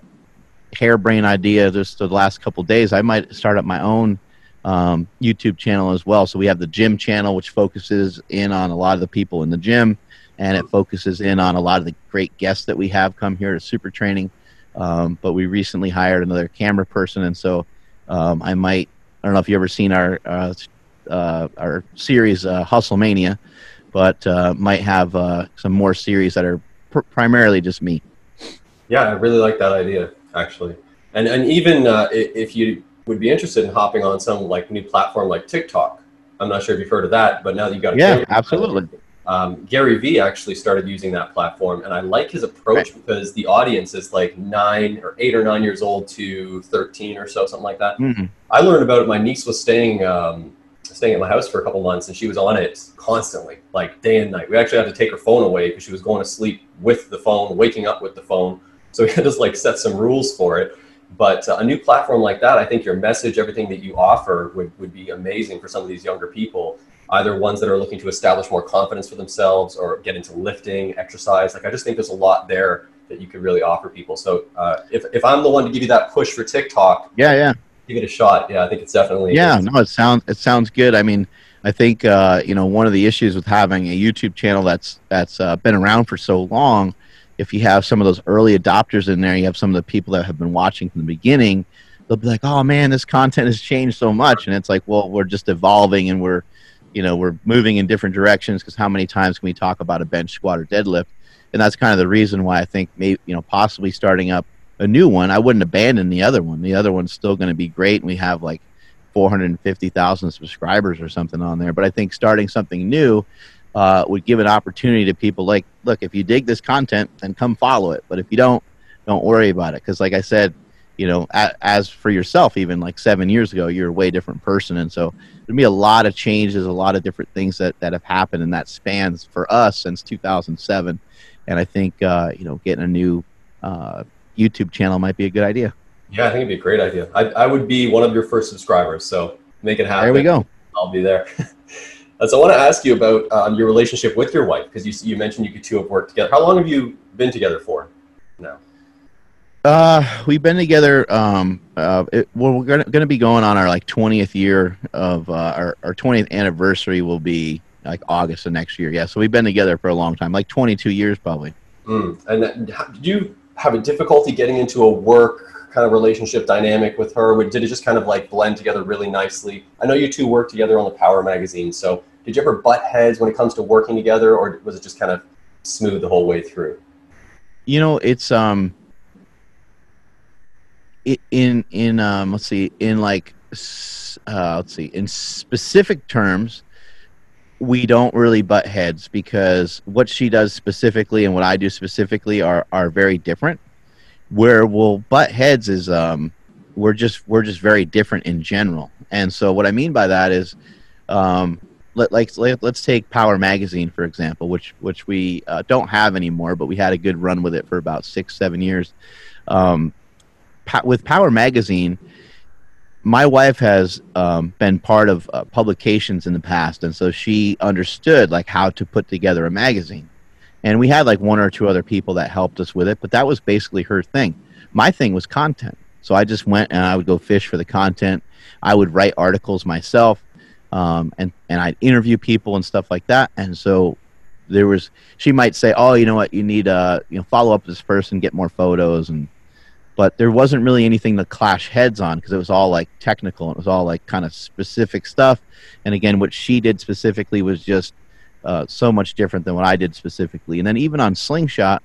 harebrained idea just the last couple days. I might start up my own um, YouTube channel as well. So we have the gym channel, which focuses in on a lot of the people in the gym, and it focuses in on a lot of the great guests that we have come here to Super Training. Um, but we recently hired another camera person, and so um, I might. I don't know if you ever seen our uh, uh, our series uh, Hustle Mania, but uh, might have uh, some more series that are pr- primarily just me. Yeah, I really like that idea actually, and and even uh, if you would be interested in hopping on some like new platform like TikTok, I'm not sure if you've heard of that, but now that you got a Yeah, camera, absolutely. Um, Gary Vee actually started using that platform, and I like his approach because the audience is like nine or eight or nine years old to 13 or so, something like that. Mhm. I learned about it. My niece was staying um, staying at my house for a couple months, and she was on it constantly, like day and night. We actually had to take her phone away because she was going to sleep with the phone, waking up with the phone. So we had to like set some rules for it. But uh, a new platform like that, I think your message, everything that you offer, would, would be amazing for some of these younger people. Either ones that are looking to establish more confidence for themselves or get into lifting, exercise. Like I just think there's a lot there that you could really offer people. So uh, if, if I'm the one to give you that push for TikTok, Yeah, yeah. give it a shot. Yeah, I think it's definitely Yeah, no, it sounds it sounds good. I mean, I think uh, you know one of the issues with having a YouTube channel that's that's uh, been around for so long, if you have some of those early adopters in there, you have some of the people that have been watching from the beginning. They'll be like, "Oh man, this content has changed so much," and it's like, "Well, we're just evolving and we're, you know, we're moving in different directions." Because how many times can we talk about a bench squat or deadlift? And that's kind of the reason why I think maybe you know possibly starting up a new one. I wouldn't abandon the other one. The other one's still going to be great, and we have like 450,000 subscribers or something on there. But I think starting something new uh, would give an opportunity to people like, look, if you dig this content, then come follow it. But if you don't, don't worry about it. Because, like I said, you know, a, as for yourself, even like seven years ago, you're a way different person. And so there'll be a lot of changes, a lot of different things that, that have happened, and that spans for us since 2007. And I think, uh, you know, getting a new uh, YouTube channel might be a good idea. Yeah, I think it'd be a great idea. I, I would be one of your first subscribers, so make it happen. There we go. I'll be there. Uh, so I want to ask you about um, your relationship with your wife because you, you mentioned you could two have worked together. How long have you been together for now? Uh, we've been together. Um, uh, it, well, we're gonna, gonna be going on our like 20th year of uh, our our 20th anniversary will be like August of next year. Yeah, so we've been together for a long time, like 22 years probably. Mm. And that, did you have a difficulty getting into a work kind of relationship dynamic with her? Did it just kind of like blend together really nicely? I know you two worked together on the Power magazine, so did you ever butt heads when it comes to working together, or was it just kind of smooth the whole way through? You know, it's um, in in um, let's see, in like uh, let's see, in specific terms, we don't really butt heads because what she does specifically and what I do specifically are are very different. Where we'll butt heads is um, we're just we're just very different in general, and so what I mean by that is, um, let, like let, us take Power Magazine for example, which which we uh, don't have anymore, but we had a good run with it for about six seven years. Um, with Power Magazine, my wife has um, been part of uh, publications in the past, and so she understood like how to put together a magazine. And we had like one or two other people that helped us with it, but that was basically her thing. My thing was content, so I just went and I would go fish for the content. I would write articles myself, um, and and I'd interview people and stuff like that. And so there was she might say, "Oh, you know what? You need uh you know follow up with this person, get more photos and." But there wasn't really anything to clash heads on because it was all like technical and it was all like kind of specific stuff. And again what she did specifically was just uh, so much different than what i did specifically. And then even on slingshot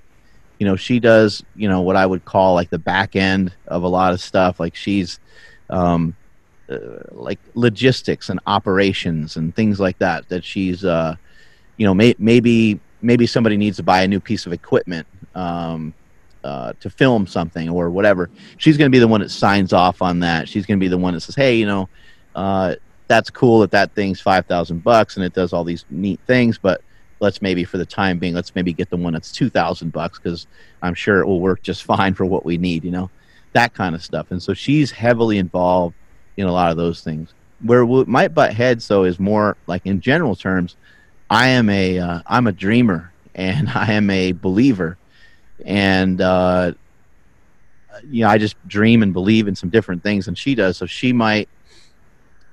you know she does you know what i would call like the back end of a lot of stuff. Like she's um, uh, like logistics and operations and things like that that she's uh, you know may- maybe maybe somebody needs to buy a new piece of equipment um, uh, to film something or whatever, she's going to be the one that signs off on that. She's going to be the one that says, "Hey, you know, uh, that's cool that that thing's five thousand bucks and it does all these neat things, but let's maybe for the time being, let's maybe get the one that's two thousand bucks because I'm sure it will work just fine for what we need." You know, that kind of stuff. And so she's heavily involved in a lot of those things. Where we might butt heads though is more like in general terms. I am a am uh, a dreamer and I am a believer and uh, you know, I just dream and believe in some different things than she does. So she might,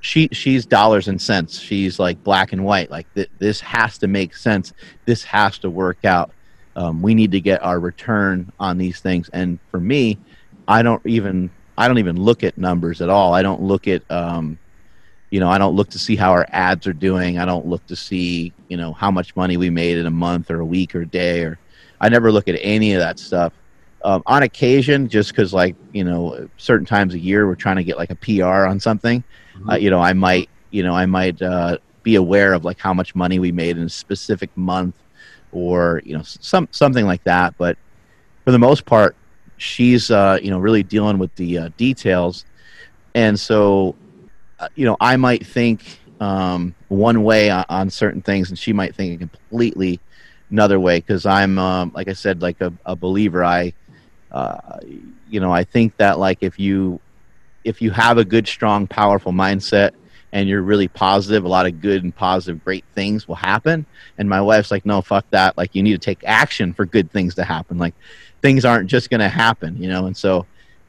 she she's dollars and cents. She's like black and white. Like th- this has to make sense. This has to work out. Um, we need to get our return on these things. And for me, I don't even I don't even look at numbers at all. I don't look at um, you know I don't look to see how our ads are doing. I don't look to see you know how much money we made in a month or a week or a day or I never look at any of that stuff. Um, on occasion, just because like you know, certain times a year we're trying to get like a PR on something, mm-hmm. uh, you know, I might you know I might uh, be aware of like how much money we made in a specific month, or you know some something like that. But for the most part, she's uh, you know really dealing with the uh, details, and so uh, you know I might think um, one way on, on, certain things, and she might think completely another way because I'm um, like I said like a, a believer. I uh, you know I think that like if you if you have a good strong powerful mindset and you're really positive a lot of good and positive great things will happen. And my wife's like no fuck that. Like you need to take action for good things to happen. Like things aren't just going to happen you know? And so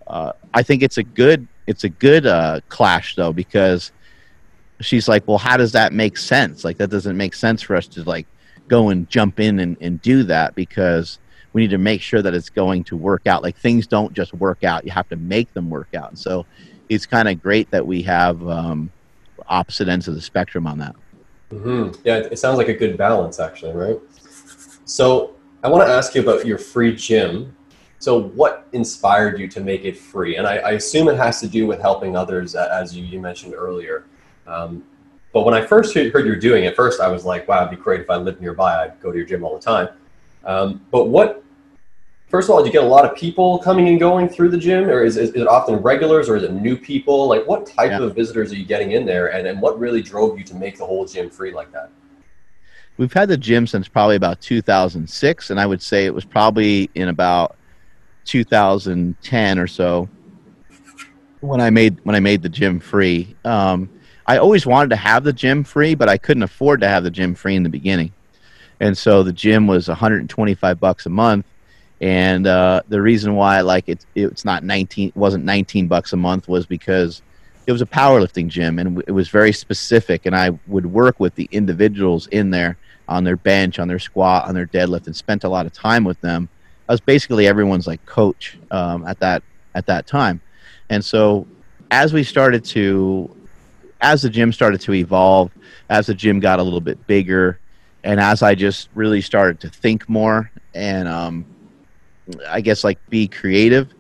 uh, I think it's a good it's a good uh, clash though because she's like well how does that make sense? Like that doesn't make sense for us to like go and jump in and, and do that because we need to make sure that it's going to work out. Like things don't just work out; you have to make them work out. So it's kind of great that we have um, opposite ends of the spectrum on that. Mm-hmm. Yeah, it sounds like a good balance, actually, right? So I want to ask you about your free gym. So what inspired you to make it free? And I, I assume it has to do with helping others, as you, you mentioned earlier. Um, but when I first heard you were doing it, first I was like, wow, it'd be great if I lived nearby. I'd go to your gym all the time. Um, but what, first of all, do you get a lot of people coming and going through the gym? Or is, is, it often regulars or is it new people? Like what type yeah. of visitors are you getting in there? And, and what really drove you to make the whole gym free like that? We've had the gym since probably about 2006. And I would say it was probably in about 2010 or so when I made when I made the gym free. Um, I always wanted to have the gym free, but I couldn't afford to have the gym free in the beginning. And so the gym was 125 bucks a month. And uh, the reason why like it, it's not 19 wasn't 19 bucks a month was because it was a powerlifting gym and it was very specific. And I would work with the individuals in there on their bench, on their squat, on their deadlift, and spent a lot of time with them. I was basically everyone's like coach um, at that at that time. And so as we started to as the gym started to evolve, as the gym got a little bit bigger, and as I just really started to think more and um, I guess like be creative,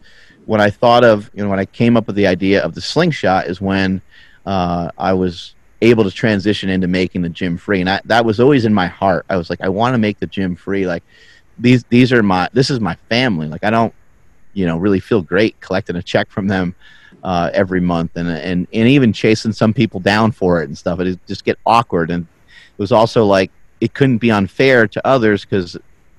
when I thought of you know when I came up with the idea of the slingshot is when uh, I was able to transition into making the gym free, and I, that was always in my heart. I was like, I want to make the gym free. Like these these are my this is my family. Like I don't you know really feel great collecting a check from them uh, every month, and and and even chasing some people down for it and stuff. It just get awkward, and it was also like it couldn't be unfair to others because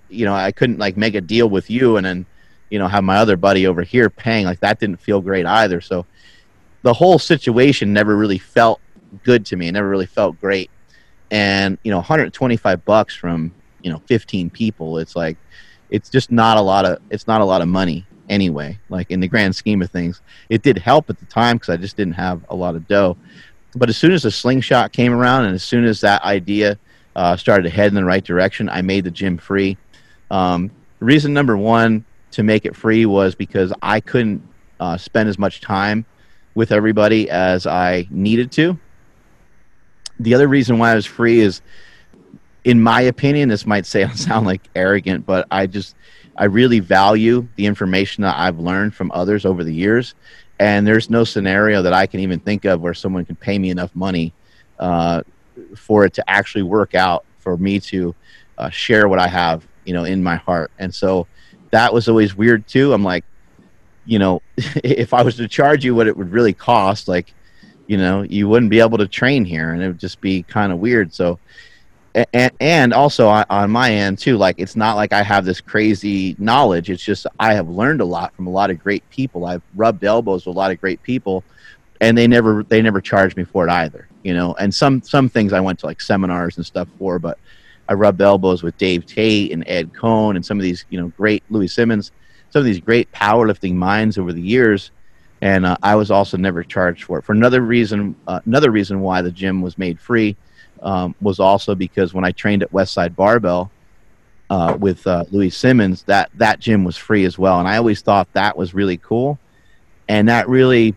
you know I couldn't like make a deal with you and then you know have my other buddy over here paying like that didn't feel great either. So the whole situation never really felt good to me. It never really felt great. And you know, 125 bucks from you know 15 people. It's like it's just not a lot of it's not a lot of money anyway. Like in the grand scheme of things, it did help at the time because I just didn't have a lot of dough. But as soon as the slingshot came around, and as soon as that idea uh, started to head in the right direction, I made the gym free. Um, reason number one to make it free was because I couldn't uh, spend as much time with everybody as I needed to. The other reason why it was free is, in my opinion, this might sound like arrogant, but I just I really value the information that I've learned from others over the years. And there's no scenario that I can even think of where someone can pay me enough money uh, for it to actually work out for me to uh, share what I have, you know, in my heart. And so that was always weird too. I'm like, you know, if I was to charge you what it would really cost, like, you know, you wouldn't be able to train here, and it would just be kind of weird. So and, and also on my end too like it's not like i have this crazy knowledge. It's just i have learned a lot from a lot of great people. I've rubbed elbows with a lot of great people and they never they never charged me for it either you know? And some some things i went to like seminars and stuff for but i rubbed elbows with dave tate and ed coan and some of these you know great louie simmons some of these great powerlifting minds over the years and uh, i was also never charged for it for another reason uh, another reason why the gym was made free um, was also because when I trained at Westside Barbell uh, with uh, Louie Simmons, that that gym was free as well, and I always thought that was really cool, and that really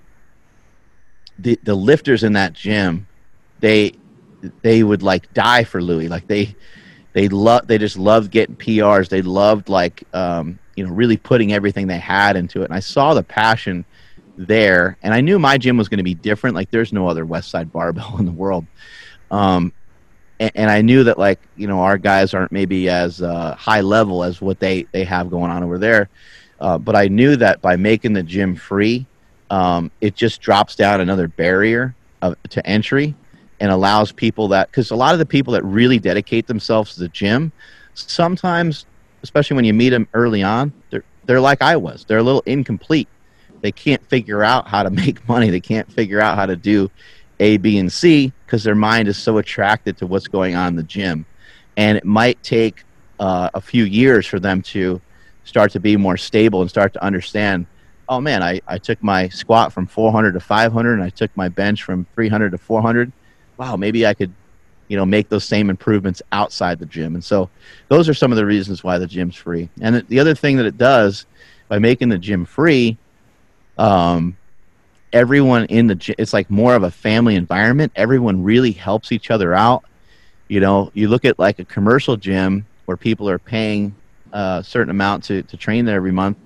the the lifters in that gym, they they would like die for Louie, like they they love they just loved getting PRs, they loved like um, you know really putting everything they had into it, and I saw the passion there, and I knew my gym was going to be different. Like there's no other Westside Barbell in the world. Um, and, and, I knew that like you know our guys aren't maybe as uh, high level as what they they have going on over there, uh, but I knew that by making the gym free, um, it just drops down another barrier of, to entry and allows people that because a lot of the people that really dedicate themselves to the gym sometimes especially when you meet them early on they're they're like I was. They're a little incomplete. They can't figure out how to make money. They can't figure out how to do a, B, and C because their mind is so attracted to what's going on in the gym. And it might take uh, a few years for them to start to be more stable and start to understand oh man, I, I took my squat from 400 to 500 and I took my bench from 300 to 400. Wow, maybe I could, you know, make those same improvements outside the gym. And so those are some of the reasons why the gym's free. And the other thing that it does by making the gym free, um, everyone in the it's like more of a family environment. Everyone really helps each other out. You know you look at like a commercial gym where people are paying a certain amount to, to train there every month.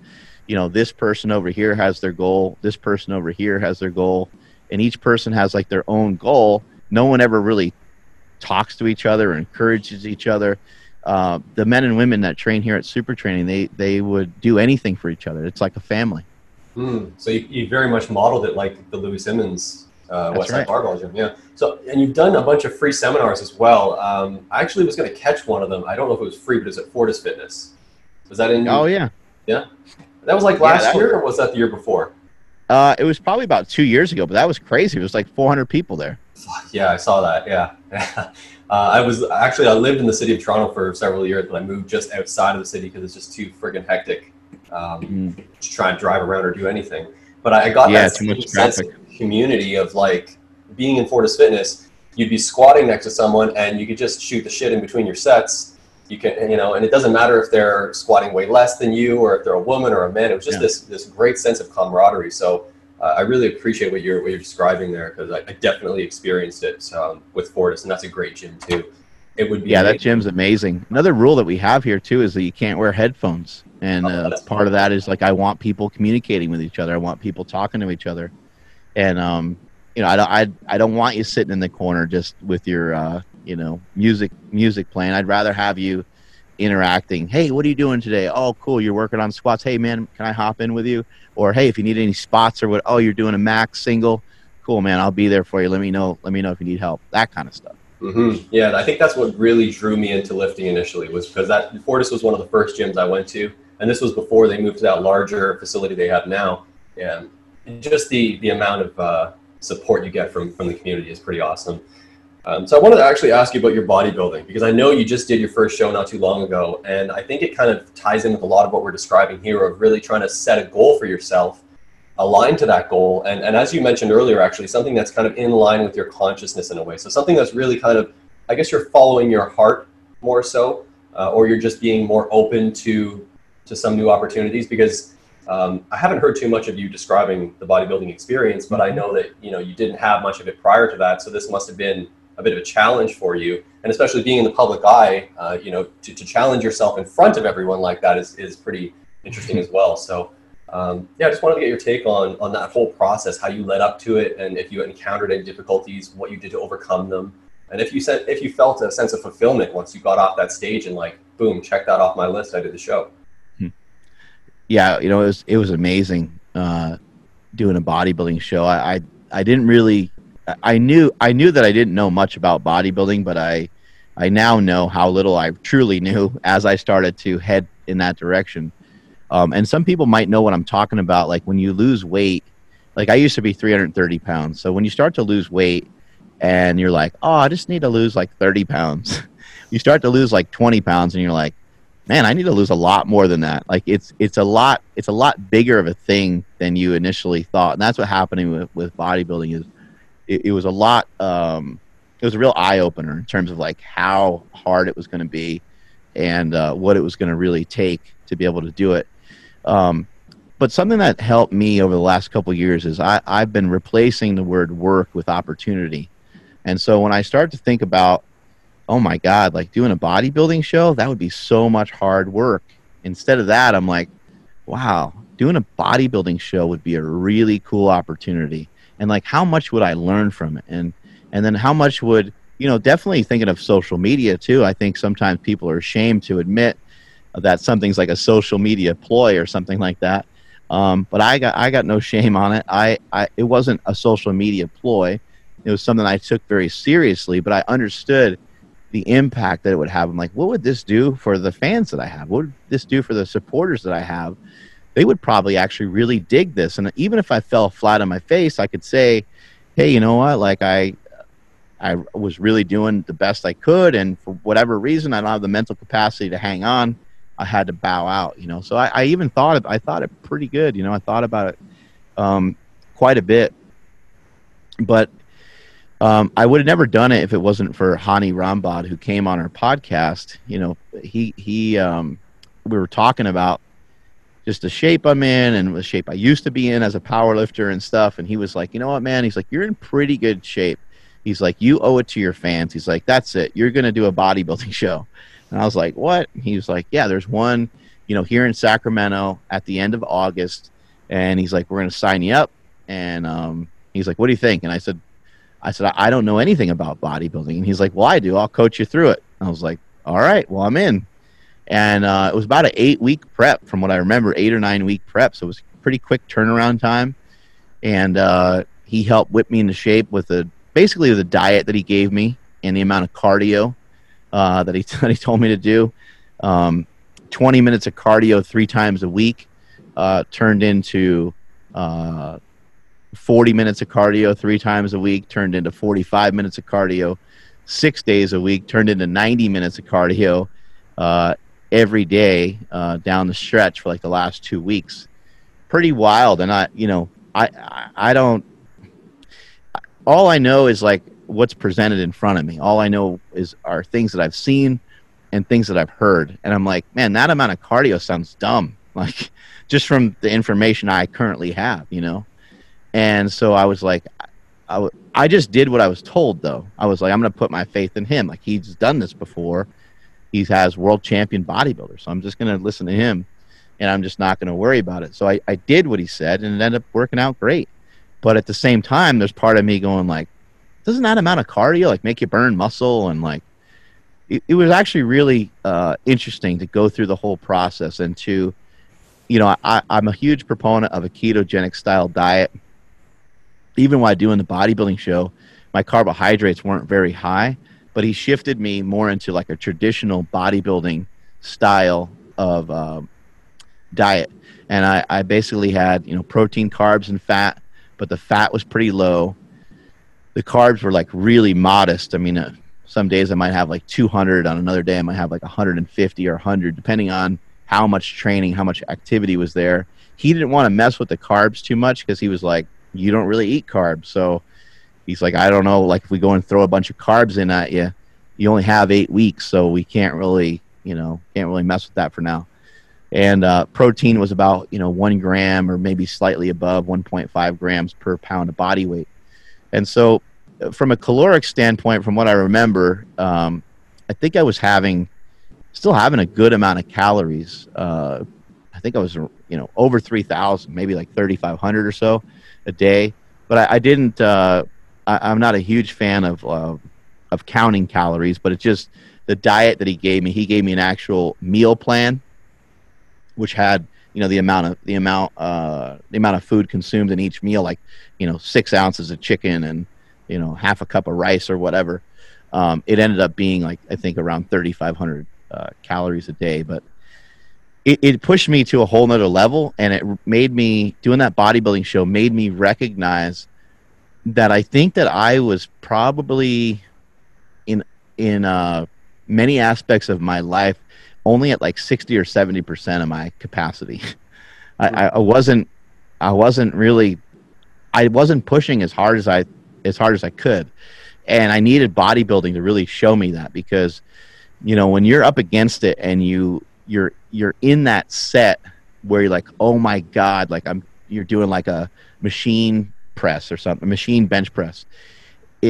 You know this person over here has their goal this person over here has their goal and each person has like their own goal. No one ever really talks to each other or encourages each other. Uh, the men and women that train here at super training they they would do anything for each other. It's like a family Mm, so you, you, very much modeled it like the Louie Simmons uh, Westside right. Barbell Gym. Yeah. So and you've done a bunch of free seminars as well. Um, I actually was going to catch one of them. I don't know if it was free, but it was at Fortis Fitness. Was that in? Oh yeah. Yeah. That was like last yeah, year, was, or was that the year before? Uh, it was probably about two years ago, but that was crazy. It was like 400 people there. Yeah, I saw that. Yeah. uh, I was actually I lived in the city of Toronto for several years, but I moved just outside of the city because it's just too friggin' hectic um, mm. to try and drive around or do anything. But I got yeah, that sense of community of like being in Fortis Fitness. You'd be squatting next to someone, and you could just shoot the shit in between your sets. You can, you know, and it doesn't matter if they're squatting way less than you, or if they're a woman or a man. It was just yeah. this this great sense of camaraderie. So uh, I really appreciate what you're what you're describing there because I, I, definitely experienced it um, with Fortis, and that's a great gym too. It would be yeah, amazing. that gym's amazing. Another rule that we have here too is that you can't wear headphones and uh, part of that is like I want people communicating with each other. I want people talking to each other, and um, you know, I don't, I, I don't want you sitting in the corner just with your, uh, you know, music music playing. I'd rather have you interacting. Hey, what are you doing today? Oh, cool, you're working on squats. Hey, man, can I hop in with you? Or hey, if you need any spots or what? Oh, you're doing a max single. Cool, man, I'll be there for you. Let me know. Let me know if you need help. That kind of stuff. Mm-hmm. Yeah, I think that's what really drew me into lifting initially was because that Fortis was one of the first gyms I went to, and this was before they moved to that larger facility they have now. And just the the amount of uh, support you get from from the community is pretty awesome. Um, so I wanted to actually ask you about your bodybuilding because I know you just did your first show not too long ago, and I think it kind of ties in with a lot of what we're describing here of really trying to set a goal for yourself, align to that goal, and, and as you mentioned earlier, actually something that's kind of in line with your consciousness in a way. So something that's really kind of, I guess you're following your heart more so, uh, or you're just being more open to to some new opportunities because um, I haven't heard too much of you describing the bodybuilding experience, but I know that you know you didn't have much of it prior to that, so this must have been a bit of a challenge for you, and especially being in the public eye, uh, you know, to, to challenge yourself in front of everyone like that is, is pretty interesting as well. So, um, yeah, I just wanted to get your take on on that whole process, how you led up to it, and if you encountered any difficulties, what you did to overcome them, and if you said if you felt a sense of fulfillment once you got off that stage and like, boom, check that off my list, I did the show. Yeah, you know, it was it was amazing uh, doing a bodybuilding show. I, I I didn't really I knew I knew that I didn't know much about bodybuilding, but I I now know how little I truly knew as I started to head in that direction. Um, and some people might know what I'm talking about. Like when you lose weight, like I used to be 330 pounds. So when you start to lose weight and you're like, oh, I just need to lose like 30 pounds, you start to lose like 20 pounds and you're like, man, I need to lose a lot more than that. Like it's, it's a lot, it's a lot bigger of a thing than you initially thought. And that's what happening with, with bodybuilding is it, it was a lot. Um, it was a real eye opener in terms of like how hard it was going to be and uh, what it was going to really take to be able to do it. Um, but something that helped me over the last couple years is I, I've been replacing the word work with opportunity. And so when I start to think about, oh my God, like doing a bodybuilding show, that would be so much hard work. Instead of that, I'm like, wow, doing a bodybuilding show would be a really cool opportunity. And like how much would I learn from it? And and then how much would you know definitely thinking of social media too. I think sometimes people are ashamed to admit that something's like a social media ploy or something like that. Um, but I got I got no shame on it. I, I it wasn't a social media ploy. It was something I took very seriously but I understood the impact that it would have I'm like what would this do for the fans that I have what would this do for the supporters that I have they would probably actually really dig this. And even if I fell flat on my face, I could say, hey, you know what? Like I, I was really doing the best I could, and for whatever reason, I don't have the mental capacity to hang on. I had to bow out, you know. So I, I even thought it, I thought it pretty good, you know. I thought about it um, quite a bit, but um, I would have never done it if it wasn't for Hani Rambod, who came on our podcast. You know, he he um, we were talking about just the shape I'm in and the shape I used to be in as a power lifter and stuff. And he was like, you know what, man? He's like, you're in pretty good shape. He's like, you owe it to your fans. He's like, that's it. You're to do a bodybuilding show. And I was like, what? He was like, yeah, there's one, you know, here in Sacramento at the end of August. And he's like, we're to sign you up. And um, he's like, what do you think? And I said, I said, I don't know anything about bodybuilding. And he's like, well, I do. I'll coach you through it. I was like, all right, well, I'm in and uh, it was about an eight week prep from what I remember, eight or nine week prep. So it was pretty quick turnaround time, and uh, he helped whip me into shape with a basically the diet that he gave me and the amount of cardio uh, that he that he told me to do. Um, Twenty minutes of cardio three times a week uh, turned into uh, 40 minutes of cardio three times a week turned into 45 minutes of cardio six days a week turned into 90 minutes of cardio uh, every day uh, down the stretch for like the last two weeks. Pretty wild, and I, you know, I, I, I don't. All I know is like what's presented in front of me. All I know is are things that I've seen and things that I've heard, and I'm like, man, that amount of cardio sounds dumb. Like, just from the information I currently have, you know. And so I was like, I, I just did what I was told, though. I was like, I'm going to put my faith in him. Like, he's done this before he has world champion bodybuilders. So I'm just going to listen to him and I'm just not going to worry about it. So I, I did what he said and it ended up working out great. But at the same time, there's part of me going like, doesn't that amount of cardio like make you burn muscle and like it, it was actually really uh, interesting to go through the whole process and to you know I, i'm a huge proponent of a ketogenic style diet even while doing the bodybuilding show my carbohydrates weren't very high but he shifted me more into like a traditional bodybuilding style of uh, diet. And I, I basically had, you know, protein, carbs, and fat, but the fat was pretty low. The carbs were like really modest. I mean, uh, some days I might have like 200, on another day I might have like 150 or 100, depending on how much training, how much activity was there. He didn't want to mess with the carbs too much because he was like, you don't really eat carbs. So he's like, I don't know, like if we go and throw a bunch of carbs in at you, you only have eight weeks, so we can't really, you know, can't really mess with that for now. And uh, protein was about, you know, one gram or maybe slightly above 1.5 grams per pound of body weight. And so, uh, from a caloric standpoint, from what I remember, um, I think I was having, still having a good amount of calories. Uh, I think I was, you know, over 3,000, maybe like 3,500 or so a day. But I, I didn't. Uh, I, am not a huge fan of uh, of counting calories, but it's just the diet that he gave me. He gave me an actual meal plan, which had you know the amount of the amount uh, the amount of food consumed in each meal, like you know six ounces of chicken and you know half a cup of rice or whatever. Um, it ended up being like I think around 3,500 uh, calories a day, but it, it pushed me to a whole nother level, and it made me doing that bodybuilding show made me recognize that I think that I was probably in in uh, many aspects of my life only at like sixty or seventy percent of my capacity. I, I wasn't I wasn't really I wasn't pushing as hard as I as hard as I could, and I needed bodybuilding to really show me that because you know when you're up against it and you you're you're in that set where you're like oh my god like I'm you're doing like a machine press or something, machine bench press,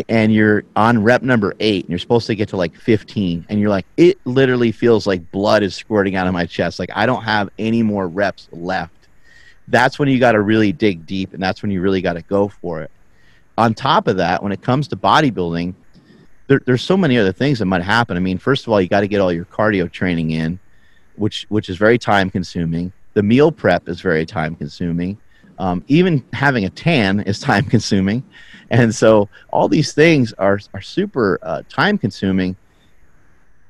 and you're on rep number eight, and you're supposed to get to like 15, and you're like, it literally feels like blood is squirting out of my chest. Like I don't have any more reps left. That's when you got to really dig deep, and that's when you really got to go for it. On top of that, when it comes to bodybuilding, there, there's so many other things that might happen. I mean, first of all, you got to get all your cardio training in, which which is very time consuming. The meal prep is very time consuming. Um, even having a tan is time consuming. And so all these things are, are super uh, time consuming.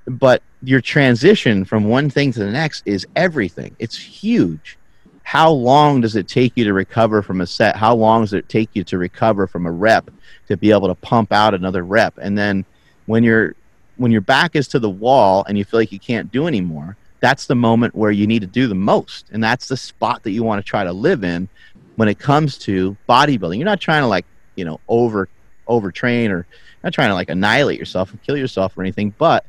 But your transition from one thing to the next is everything. It's huge. How long does it take you to recover from a set? How long does it take you to recover from a rep to be able to pump out another rep? And then when your when your back is to the wall and you feel like you can't do anymore, that's the moment where you need to do the most. And that's the spot that you want to try to live in when it comes to bodybuilding. You're not trying to like, you know, over overtrain or not trying to like annihilate yourself and kill yourself or anything, but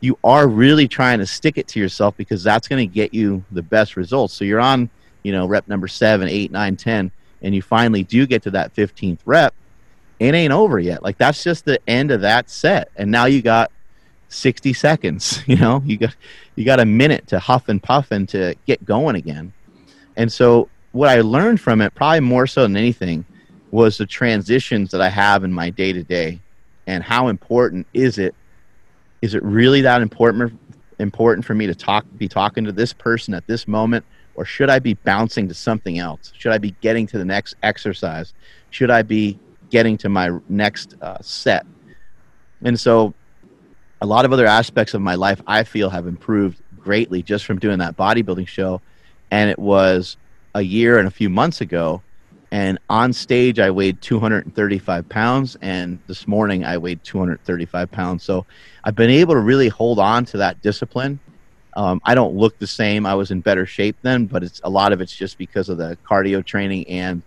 you are really trying to stick it to yourself because that's going to get you the best results. So you're on, you know, rep number seven, eight, nine, ten, and you finally do get to that 15th rep. It ain't over yet. Like that's just the end of that set. And now you got 60 seconds, you know, you got, you got a minute to huff and puff and to get going again. And so what I learned from it, probably more so than anything, was the transitions that I have in my day to day, and how important is it? Is it really that important important for me to talk, be talking to this person at this moment, or should I be bouncing to something else? Should I be getting to the next exercise? Should I be getting to my next uh, set? And so, a lot of other aspects of my life I feel have improved greatly just from doing that bodybuilding show, and it was a year and a few months ago. And on stage, I weighed 235 pounds, and this morning I weighed 235 pounds. So I've been able to really hold on to that discipline. Um, I don't look the same. I was in better shape then, but it's a lot of it's just because of the cardio training and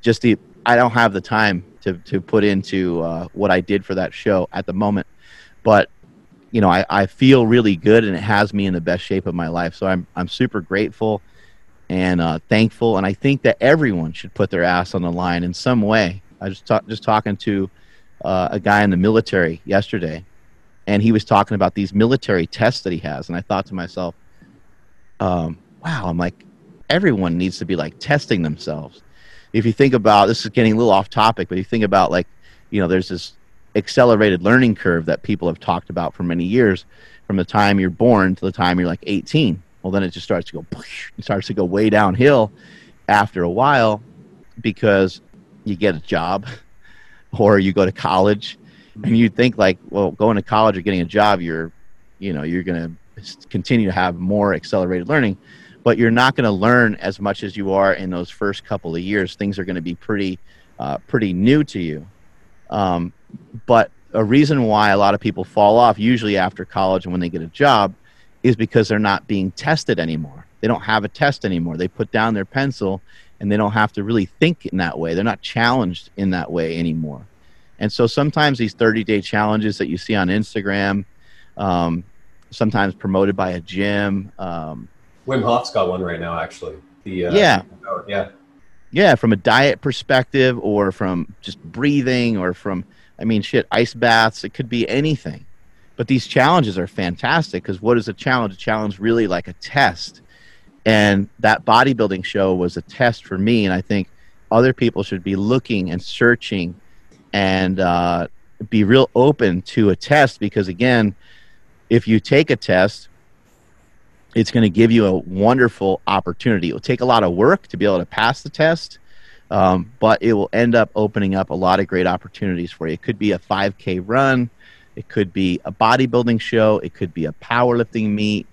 just the. I don't have the time to to put into uh, what I did for that show at the moment, but you know I, I feel really good, and it has me in the best shape of my life. So I'm I'm super grateful and uh, thankful. And I think that everyone should put their ass on the line in some way. I was ta- just talking to uh, a guy in the military yesterday, and he was talking about these military tests that he has. And I thought to myself, um, wow, I'm like, everyone needs to be like testing themselves. If you think about this is getting a little off topic, but you think about like, you know, there's this accelerated learning curve that people have talked about for many years from the time you're born to the time you're like 18 well then it just starts to go it starts to go way downhill after a while because you get a job or you go to college and you think like, well, going to college or getting a job, you're, you know, you're going to continue to have more accelerated learning, but you're not going to learn as much as you are in those first couple of years. Things are going to be pretty, uh, pretty new to you. Um, but a reason why a lot of people fall off, usually after college and when they get a job, is because they're not being tested anymore. They don't have a test anymore. They put down their pencil and they don't have to really think in that way. They're not challenged in that way anymore. And so sometimes these 30 day challenges that you see on Instagram, um, sometimes promoted by a gym. Um, Wim Hof's got one right now, actually. The, uh, yeah. Yeah. Yeah. From a diet perspective or from just breathing or from, I mean, shit, ice baths, it could be anything. But these challenges are fantastic because what is a challenge? A challenge really like a test. And that bodybuilding show was a test for me. And I think other people should be looking and searching and uh, be real open to a test because again if you take a test it's going to give you a wonderful opportunity it will take a lot of work to be able to pass the test um, but it will end up opening up a lot of great opportunities for you it could be a 5k run it could be a bodybuilding show it could be a powerlifting meet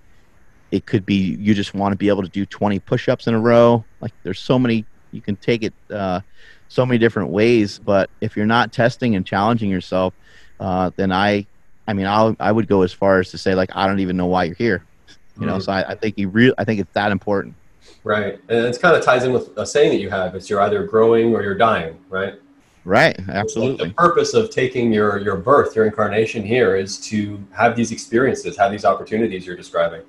it could be you just want to be able to do 20 push-ups in a row like there's so many you can take it uh, so many different ways. But if you're not testing and challenging yourself, uh, then I, I mean, I'll, I would go as far as to say like I don't even know why you're here. You mm-hmm. know, so I, I think you real I think it's that important. Right, and it kind of ties in with a saying that you have: "It's you're either growing or you're dying." Right. Right. Absolutely. Like the purpose of taking your your birth, your incarnation here, is to have these experiences, have these opportunities you're describing.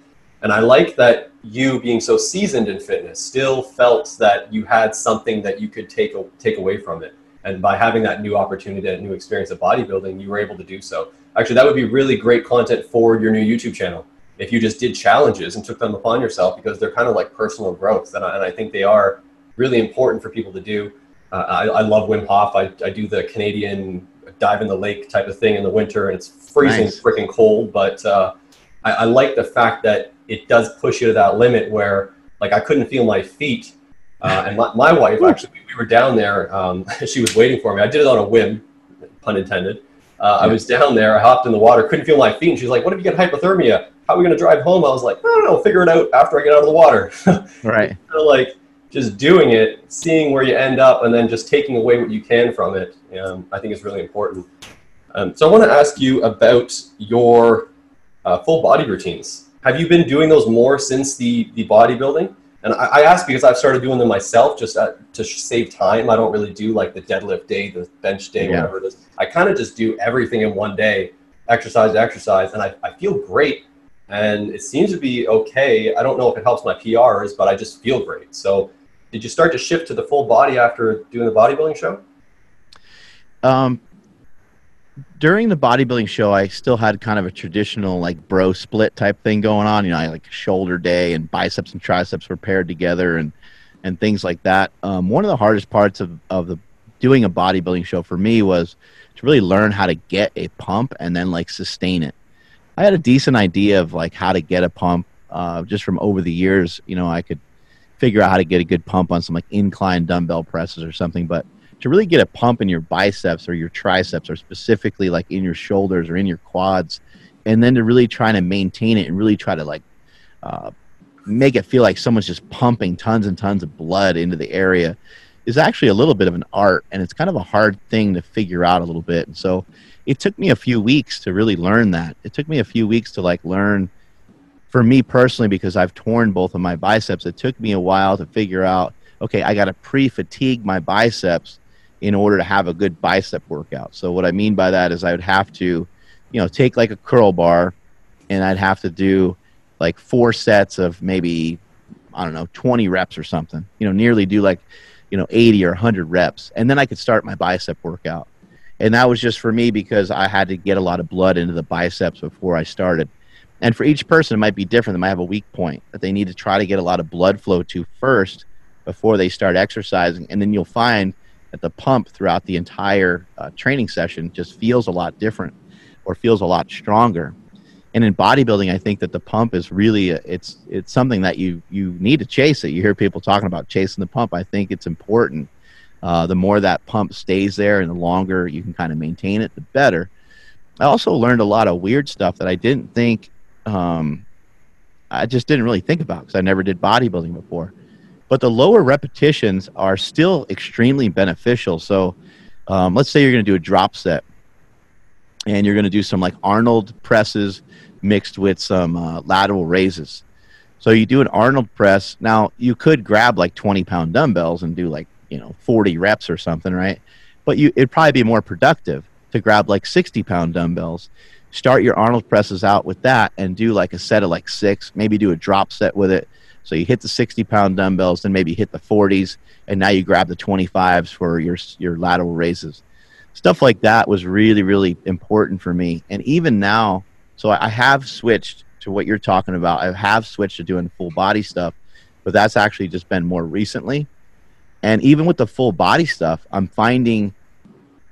And I like that you, being so seasoned in fitness, still felt that you had something that you could take take away from it. And by having that new opportunity, that new experience of bodybuilding, you were able to do so. Actually, that would be really great content for your new YouTube channel if you just did challenges and took them upon yourself because they're kind of like personal growth. And I, and I think they are really important for people to do. Uh, I, I, love Wim Hof. I, I do the Canadian dive in the lake type of thing in the winter, and it's freezing, nice. freaking cold. But uh, I, I like the fact that it does push you to that limit where like I couldn't feel my feet. Uh, and my, my, wife actually, we, we were down there. Um, she was waiting for me. I did it on a whim, pun intended. Uh, I was down there. I hopped in the water, couldn't feel my feet. And she's like, "What if you get hypothermia? How are we going to drive home?" I was like, "I don't know. Figure it out after I get out of the water." right. of like just doing it, seeing where you end up, and then just taking away what you can from it. Um, I think is really important. Um, so I want to ask you about your uh, full body routines. Have you been doing those more since the the bodybuilding? And I, I ask because I've started doing them myself just at, to save time. I don't really do like the deadlift day, the bench day, yeah. whatever it is. I kind of just do everything in one day, exercise, exercise, and I, I feel great. And it seems to be okay. I don't know if it helps my PRs, but I just feel great. So, did you start to shift to the full body after doing the bodybuilding show? Um, during the bodybuilding show, I still had kind of a traditional like bro split type thing going on. You know, I like shoulder day and biceps and triceps were paired together and and things like that. Um, one of the hardest parts of of the doing a bodybuilding show for me was to really learn how to get a pump and then like sustain it. I had a decent idea of like how to get a pump uh, just from over the years. You know, I could figure out how to get a good pump on some like incline dumbbell presses or something, but to really get a pump in your biceps or your triceps or specifically like in your shoulders or in your quads and then to really try to maintain it and really try to like uh, make it feel like someone's just pumping tons and tons of blood into the area is actually a little bit of an art and it's kind of a hard thing to figure out a little bit and so it took me a few weeks to really learn that it took me a few weeks to like learn for me personally because i've torn both of my biceps it took me a while to figure out okay i got to pre-fatigue my biceps in order to have a good bicep workout. So what I mean by that is I would have to, you know, take like a curl bar and I'd have to do like four sets of maybe I don't know, 20 reps or something. You know, nearly do like, you know, 80 or 100 reps and then I could start my bicep workout. And that was just for me because I had to get a lot of blood into the biceps before I started. And for each person, it might be different. They might have a weak point that they need to try to get a lot of blood flow to first before they start exercising. And then you'll find – that the pump throughout the entire uh, training session just feels a lot different or feels a lot stronger. And in bodybuilding, I think that the pump is really a, it's it's something that you you need to chase it. You hear people talking about chasing the pump. I think it's important. Uh, the more that pump stays there and the longer you can kind of maintain it, the better. I also learned a lot of weird stuff that I didn't think, um, I just didn't really think about because I never did bodybuilding before. But the lower repetitions are still extremely beneficial. So um, let's say you're going to do a drop set and you're going to do some like Arnold presses mixed with some uh, lateral raises. So you do an Arnold press. Now you could grab like 20 pound dumbbells and do like, you know, 40 reps or something, right? But you, it'd probably be more productive to grab like 60 pound dumbbells, start your Arnold presses out with that and do like a set of like six, maybe do a drop set with it. So you hit the 60 pound dumbbells, then maybe hit the 40s, and now you grab the 25s for your, your lateral raises. Stuff like that was really, really important for me. And even now, so I have switched to what you're talking about. I have switched to doing full body stuff, but that's actually just been more recently. And even with the full body stuff, I'm finding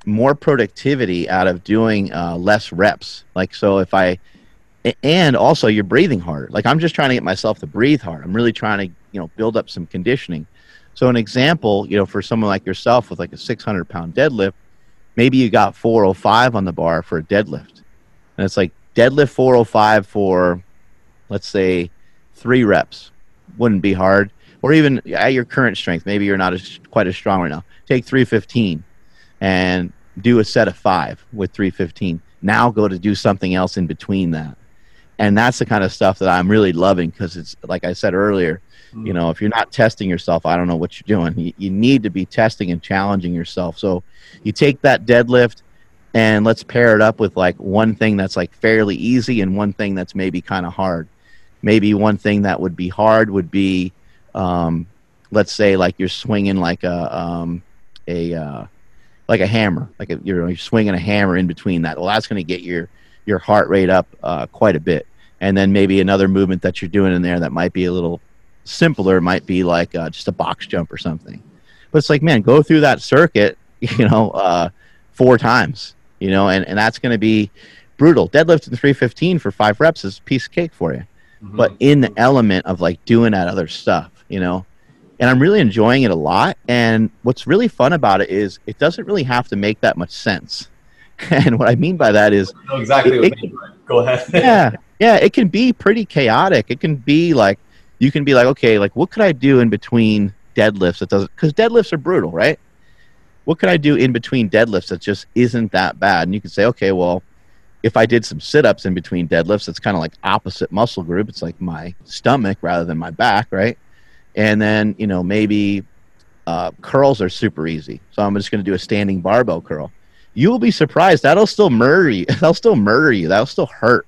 more productivity out of doing uh, less reps. Like, so if I, and also you're breathing harder. Like, I'm just trying to get myself to breathe hard. I'm really trying to, you know, build up some conditioning. So, an example, you know, for someone like yourself with like a 600 pound deadlift, maybe you got 405 on the bar for a deadlift. And it's like deadlift 405 for, let's say, three reps. Wouldn't be hard. Or even at your current strength, maybe you're not as, quite as strong right now. Take 315 and do a set of five with 315. Now go to do something else in between that. And that's the kind of stuff that I'm really loving because it's like I said earlier, you mm. know, if you're not testing yourself, I don't know what you're doing. You, you need to be testing and challenging yourself. So you take that deadlift and let's pair it up with like one thing that's like fairly easy and one thing that's maybe kind of hard. Maybe one thing that would be hard would be, um, let's say, like you're swinging like a um, a uh, like a hammer, like a, you're, you're swinging a hammer in between that. Well, that's going to get your your heart rate up uh, quite a bit. And then maybe another movement that you're doing in there that might be a little simpler might be like uh, just a box jump or something. But it's like, man, go through that circuit, you know, uh, four times, you know, and, and that's going to be brutal. Deadlift in 315 for five reps is a piece of cake for you. Mm-hmm. But in the element of like doing that other stuff, you know, and I'm really enjoying it a lot. And what's really fun about it is it doesn't really have to make that much sense. And what I mean by that is exactly it, it, Go ahead. yeah, yeah, it can be pretty chaotic. It can be like you can be like, okay, like what could I do in between deadlifts that doesn't because deadlifts are brutal, right? What could I do in between deadlifts that just isn't that bad? And you can say, okay, well, if I did some sit ups in between deadlifts, it's kind of like opposite muscle group. It's like my stomach rather than my back, right? And then, you know, maybe uh, curls are super easy. So I'm just going to do a standing barbell curl. You will be surprised. That'll still murder you. That'll still murder you. That'll still hurt.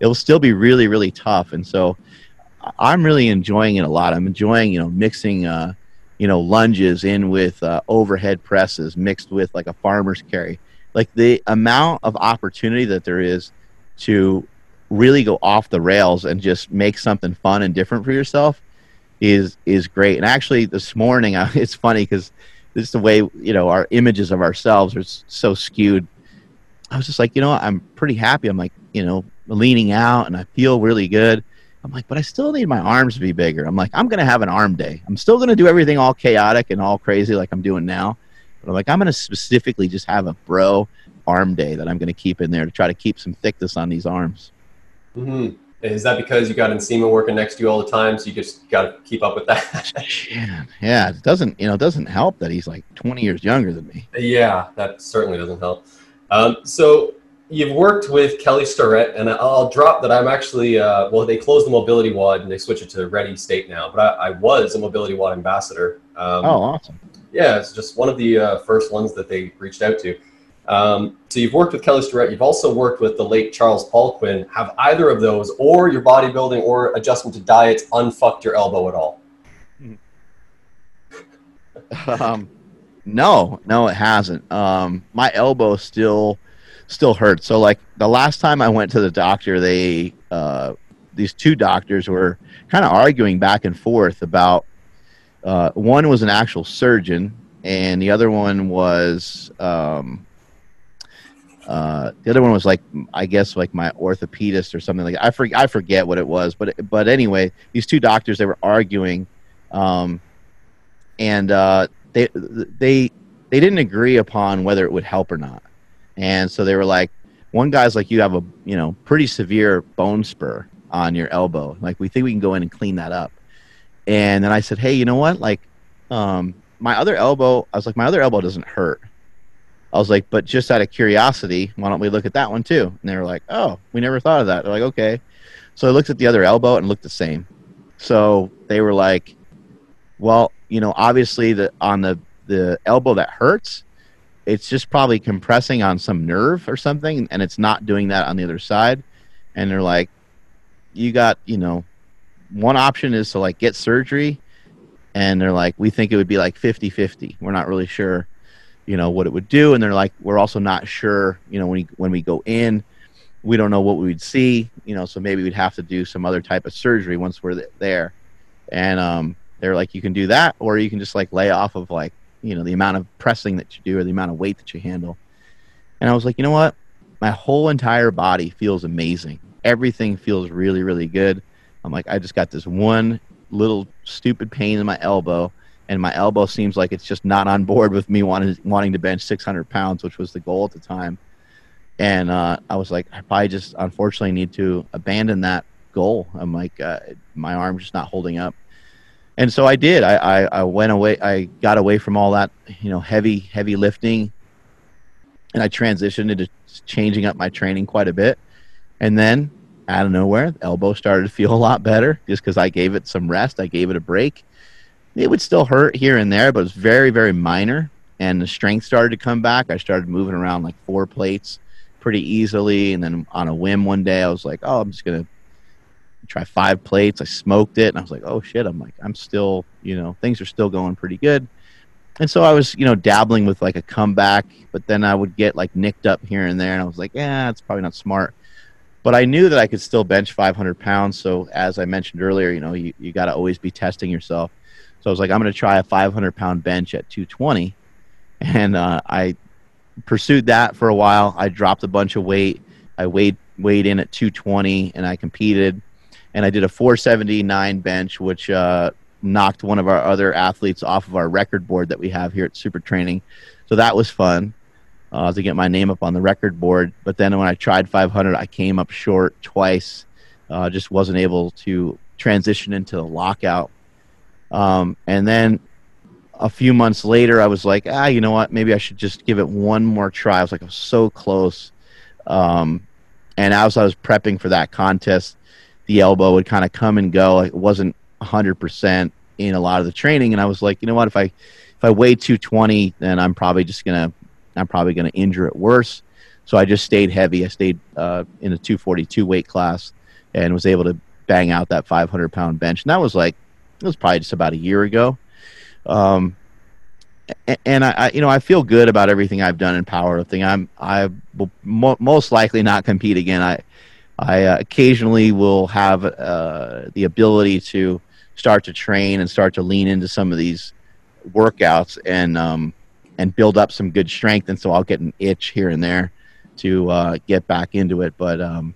It'll still be really, really tough. And so I'm really enjoying it a lot. I'm enjoying, you know, mixing, uh, you know, lunges in with uh, overhead presses mixed with like a farmer's carry. Like the amount of opportunity that there is to really go off the rails and just make something fun and different for yourself is is great. And actually, this morning, I, it's funny because this is the way you know our images of ourselves are so skewed. I was just like, you know, I'm pretty happy. I'm like, you know, leaning out and I feel really good. I'm like, but I still need my arms to be bigger. I'm like, I'm to have an arm day. I'm still to do everything all chaotic and all crazy like I'm doing now. But I'm like, I'm to specifically just have a bro arm day that I'm to keep in there to try to keep some thickness on these arms. Mm-hmm. Is that because you got Nsima working next to you all the time, so you just got to keep up with that? yeah, yeah. It doesn't, you know, it doesn't help that he's like 20 years younger than me. Yeah, that certainly doesn't help. Um, so you've worked with Kelly Starrett, and I'll drop that I'm actually, uh, well, they closed the Mobility WOD and they switched it to Ready State now, but I, I was a Mobility WOD ambassador. Um, oh, awesome. Yeah, it's just one of the uh, first ones that they reached out to. Um, so you've worked with Kelly Starrett. You've also worked with the late Charles Poliquin. Have either of those, or your bodybuilding or adjustment to diets, unfucked your elbow at all? um, no, no, it hasn't. Um, my elbow still still hurts. So like the last time I went to the doctor, they uh, these two doctors were kind of arguing back and forth about. Uh, one was an actual surgeon, and the other one was um, uh, the other one was like I guess like my orthopedist or something like that. I forget I forget what it was, but but anyway, these two doctors they were arguing, um, and uh, they they they didn't agree upon whether it would help or not. And so they were like, one guy's like, you have a you know pretty severe bone spur on your elbow. Like we think we can go in and clean that up. And then I said, hey, you know what? Like, um, my other elbow. I was like, my other elbow doesn't hurt. I was like, but just out of curiosity, why don't we look at that one too? And they were like, oh, we never thought of that. They're like, okay. So I looked at the other elbow and looked the same. So they were like, well, you know, obviously the on the the elbow that hurts, it's just probably compressing on some nerve or something, and it's not doing that on the other side. And they're like, you got, you know, one option is to like get surgery, and they're like, we think it would be like 50-50. We're not really sure, you know, what it would do, and they're like, we're also not sure, you know, when we, when we go in, we don't know what we would see, you know, so maybe we'd have to do some other type of surgery once we're there. And um, they're like, you can do that, or you can just like lay off of like, you know, the amount of pressing that you do or the amount of weight that you handle. And I was like, you know what? My whole entire body feels amazing. Everything feels really, really good. I'm like, I just got this one little stupid pain in my elbow, and my elbow seems like it's just not on board with me wanting wanting to bench 600 pounds, which was the goal at the time. And uh, I was like, I probably just unfortunately need to abandon that goal. I'm like, uh, my arm's just not holding up. And so I did. I, I, I went away. I got away from all that, you know, heavy, heavy lifting, and I transitioned into changing up my training quite a bit. And then out of nowhere, the elbow started to feel a lot better just because I gave it some rest. I gave it a break. It would still hurt here and there, but it was very, very minor. And the strength started to come back. I started moving around like four plates pretty easily. And then on a whim one day, I was like, oh, I'm just going to try five plates. I smoked it. And I was like, oh, shit. I'm like, I'm still, you know, things are still going pretty good. And so I was, you know, dabbling with like a comeback, but then I would get like nicked up here and there. And I was like, yeah, it's probably not smart but I knew that I could still bench 500 pounds. So as I mentioned earlier, you know, you, you got to always be testing yourself. So I was like, I'm going to try a 500 pound bench at 220. And uh, I pursued that for a while. I dropped a bunch of weight. I weighed, weighed in at 220 and I competed. And I did a 479 bench, which uh, knocked one of our other athletes off of our record board that we have here at Super Training. So that was fun uh, to get my name up on the record board. But then when I tried 500, I came up short twice. Uh, just wasn't able to transition into the lockout. Um, and then a few months later, I was like, ah, you know what? Maybe I should just give it one more try. I was like, I was so close. Um, and as I was prepping for that contest, the elbow would kind of come and go. It wasn't 100% in a lot of the training. And I was like, you know what? If I if I weigh 220, then I'm probably just gonna I'm probably to injure it worse. So I just stayed heavy. I stayed uh, in a 242 weight class and was able to bang out that 500 pound bench. And that was like, it was probably just about a year ago. Um, and I, I, you know, I feel good about everything I've done in powerlifting. I'm, I will mo- most likely not compete again. I, I uh, occasionally will have uh, the ability to start to train and start to lean into some of these workouts. And um, and build up some good strength. And so I'll get an itch here and there to uh, get back into it. But um,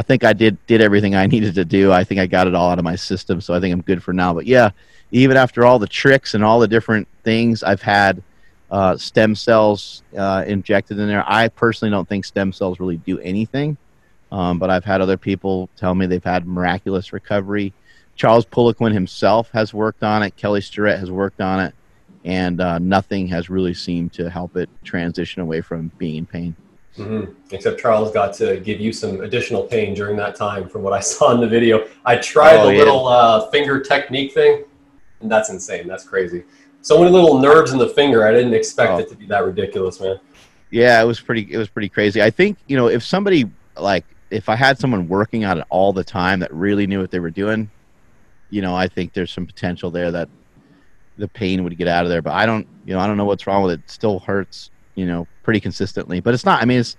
I think I did did everything I needed to do. I think I got it all out of my system, so I think I'm good for now. But yeah, even after all the tricks and all the different things I've had uh, stem cells uh, injected in there, I personally don't think stem cells really do anything. Um, but I've had other people tell me they've had miraculous recovery. Charles Poliquin himself has worked on it. Kelly Starrett has worked on it and uh, nothing has really seemed to help it transition away from being in pain. Mm-hmm. Except Charles got to give you some additional pain during that time, from what I saw in the video. I tried oh, the yeah. little uh, finger technique thing, and that's insane. That's crazy. So many little nerves in the finger. I didn't expect oh. it to be that ridiculous, man. Yeah, it was pretty. It was pretty crazy. I think you know if somebody like if I had someone working on it all the time that really knew what they were doing, you know, I think there's some potential there that the pain would get out of there. But I don't, you know, I don't know what's wrong with it. it still hurts, you know, pretty consistently. But it's not. I mean, it's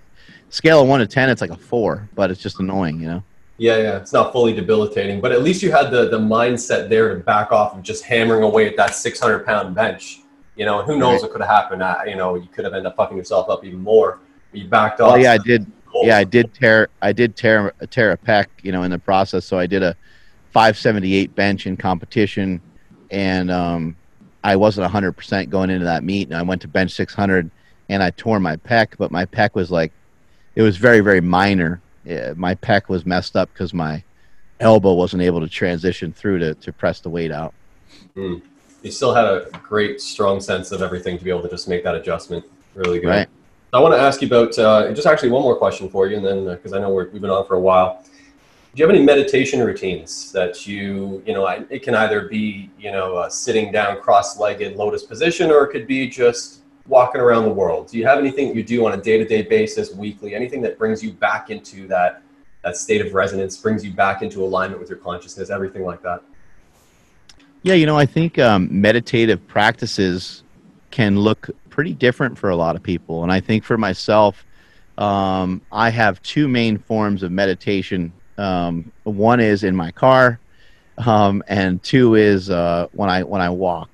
scale of one to ten. It's like a four, but it's just annoying, you know. Yeah, yeah, it's not fully debilitating, but at least you had the the mindset there to back off of just hammering away at that 600 pound bench. You know, who knows right. what could have happened? You know, you could have ended up fucking yourself up even more. You backed off. Oh yeah, I did. Yeah, I did tear. I did tear tear a pec. You know, in the process. So I did a 578 bench in competition, and um, I wasn't 100% going into that meet, and I went to bench 600 and I tore my pec, but my pec was like it was very very minor. Yeah, my pec was messed up because my elbow wasn't able to transition through to to press the weight out. Mm. You still had a great strong sense of everything to be able to just make that adjustment. Really good. Right. I want to ask you about uh, just actually one more question for you, and then because uh, I know we have been on for a while. Do you have any meditation routines that you, you know, it can either be, you know, uh, sitting down cross-legged lotus position, or it could be just walking around the world. Do you have anything you do on a day-to-day basis, weekly, anything that brings you back into that that state of resonance, brings you back into alignment with your consciousness, everything like that? Yeah, you know, I think um, meditative practices can look pretty different for a lot of people, and I think for myself, um, I have two main forms of meditation um, one is in my car, um, and two is uh, when I when I walk.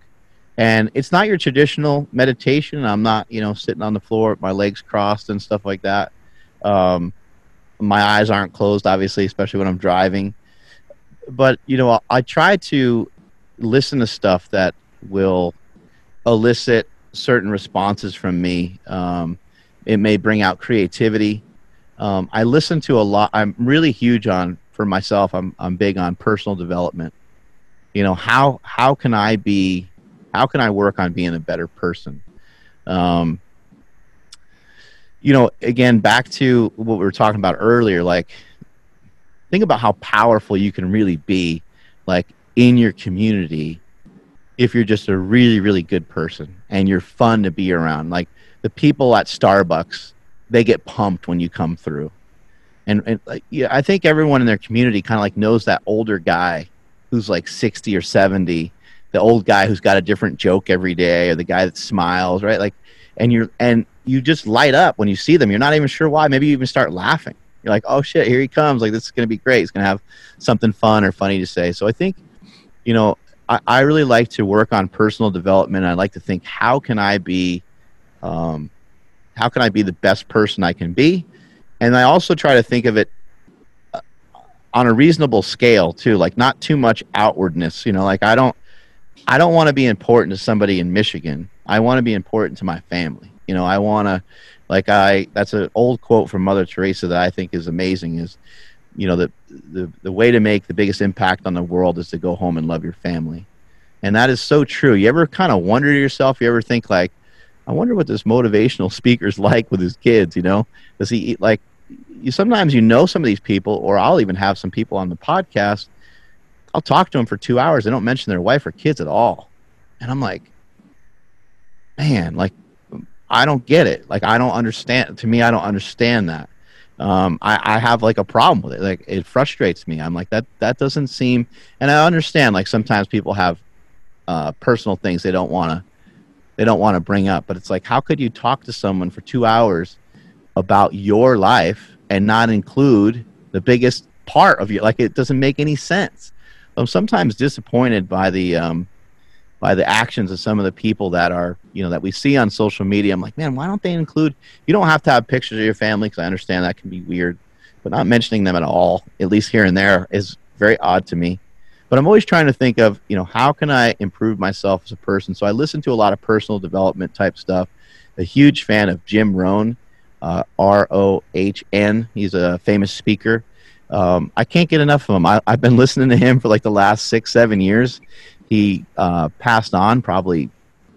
And it's not your traditional meditation. I'm not, you know, sitting on the floor with my legs crossed and stuff like that. Um, my eyes aren't closed, obviously, especially when I'm driving. But you know, I, I try to listen to stuff that will elicit certain responses from me. Um, it may bring out creativity. Um, I listen to a lot. I'm really huge on for myself. I'm I'm big on personal development. You know how how can I be how can I work on being a better person? Um, you know, again, back to what we were talking about earlier. Like, think about how powerful you can really be, like in your community, if you're just a really really good person and you're fun to be around. Like the people at Starbucks they get pumped when you come through. And, and like, yeah, I think everyone in their community kind of like knows that older guy who's like 60 or 70, the old guy who's got a different joke every day or the guy that smiles, right? Like, and you're, and you just light up when you see them. You're not even sure why. Maybe you even start laughing. You're like, oh shit, here he comes. Like, this is going to be great. He's going to have something fun or funny to say. So I think, you know, I, I really like to work on personal development. I like to think, how can I be, um, how can I be the best person I can be? And I also try to think of it uh, on a reasonable scale too, like not too much outwardness. You know, like I don't, I don't want to be important to somebody in Michigan. I want to be important to my family. You know, I want to, like I. That's an old quote from Mother Teresa that I think is amazing. Is, you know, the the the way to make the biggest impact on the world is to go home and love your family, and that is so true. You ever kind of wonder to yourself? You ever think like, I wonder what this motivational speaker's like with his kids. You know, does he like? You sometimes you know some of these people, or I'll even have some people on the podcast. I'll talk to them for two hours. They don't mention their wife or kids at all, and I'm like, man, like I don't get it. Like I don't understand. To me, I don't understand that. Um, I, I have like a problem with it. Like it frustrates me. I'm like that. That doesn't seem. And I understand. Like sometimes people have uh, personal things they don't want to they don't want to bring up. But it's like, how could you talk to someone for two hours about your life and not include the biggest part of you? Like, it doesn't make any sense. I'm sometimes disappointed by the um, by the actions of some of the people that are you know that we see on social media. I'm like, man, why don't they include? You don't have to have pictures of your family because I understand that can be weird, but not mentioning them at all, at least here and there, is very odd to me but I'm always trying to think of, you know, how can I improve myself as a person? So I listen to a lot of personal development type stuff. A huge fan of Jim Rohn, uh, R O H N. He's a famous speaker. Um, I can't get enough of him. I, have been listening to him for like the last six, seven years. He uh, passed on probably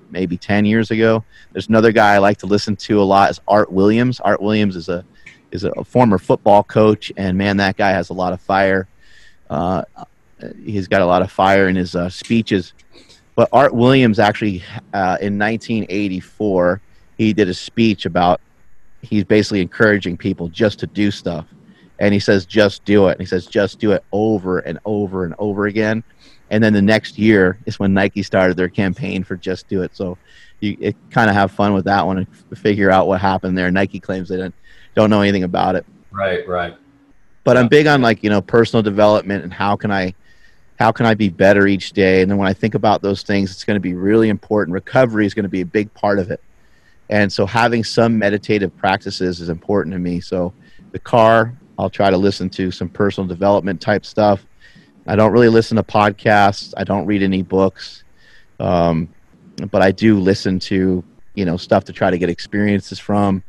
maybe 10 years ago. There's another guy I like to listen to a lot is Art Williams. Art Williams is a is a former football coach, and man, that guy has a lot of fire. Uh, he's got a lot of fire in his uh, speeches. But Art Williams actually, uh, in 1984, he did a speech about he's basically encouraging people just to do stuff. And he says, just do it. And he says, just do it over and over and over again. And then the next year is when Nike started their campaign for just do it. So you kind of have fun with that one and figure out what happened there. Nike claims they don't, don't know anything about it. Right, right. But yeah. I'm big on like, you know, personal development and how can I how can I be better each day? And then when I think about those things, it's going to be really important. Recovery is going to be a big part of it. And so having some meditative practices is important to me. So the car, I'll try to listen to some personal development type stuff. I don't really listen to podcasts. I don't read any books. Um, but I do listen to, you know, stuff to try to get experiences from.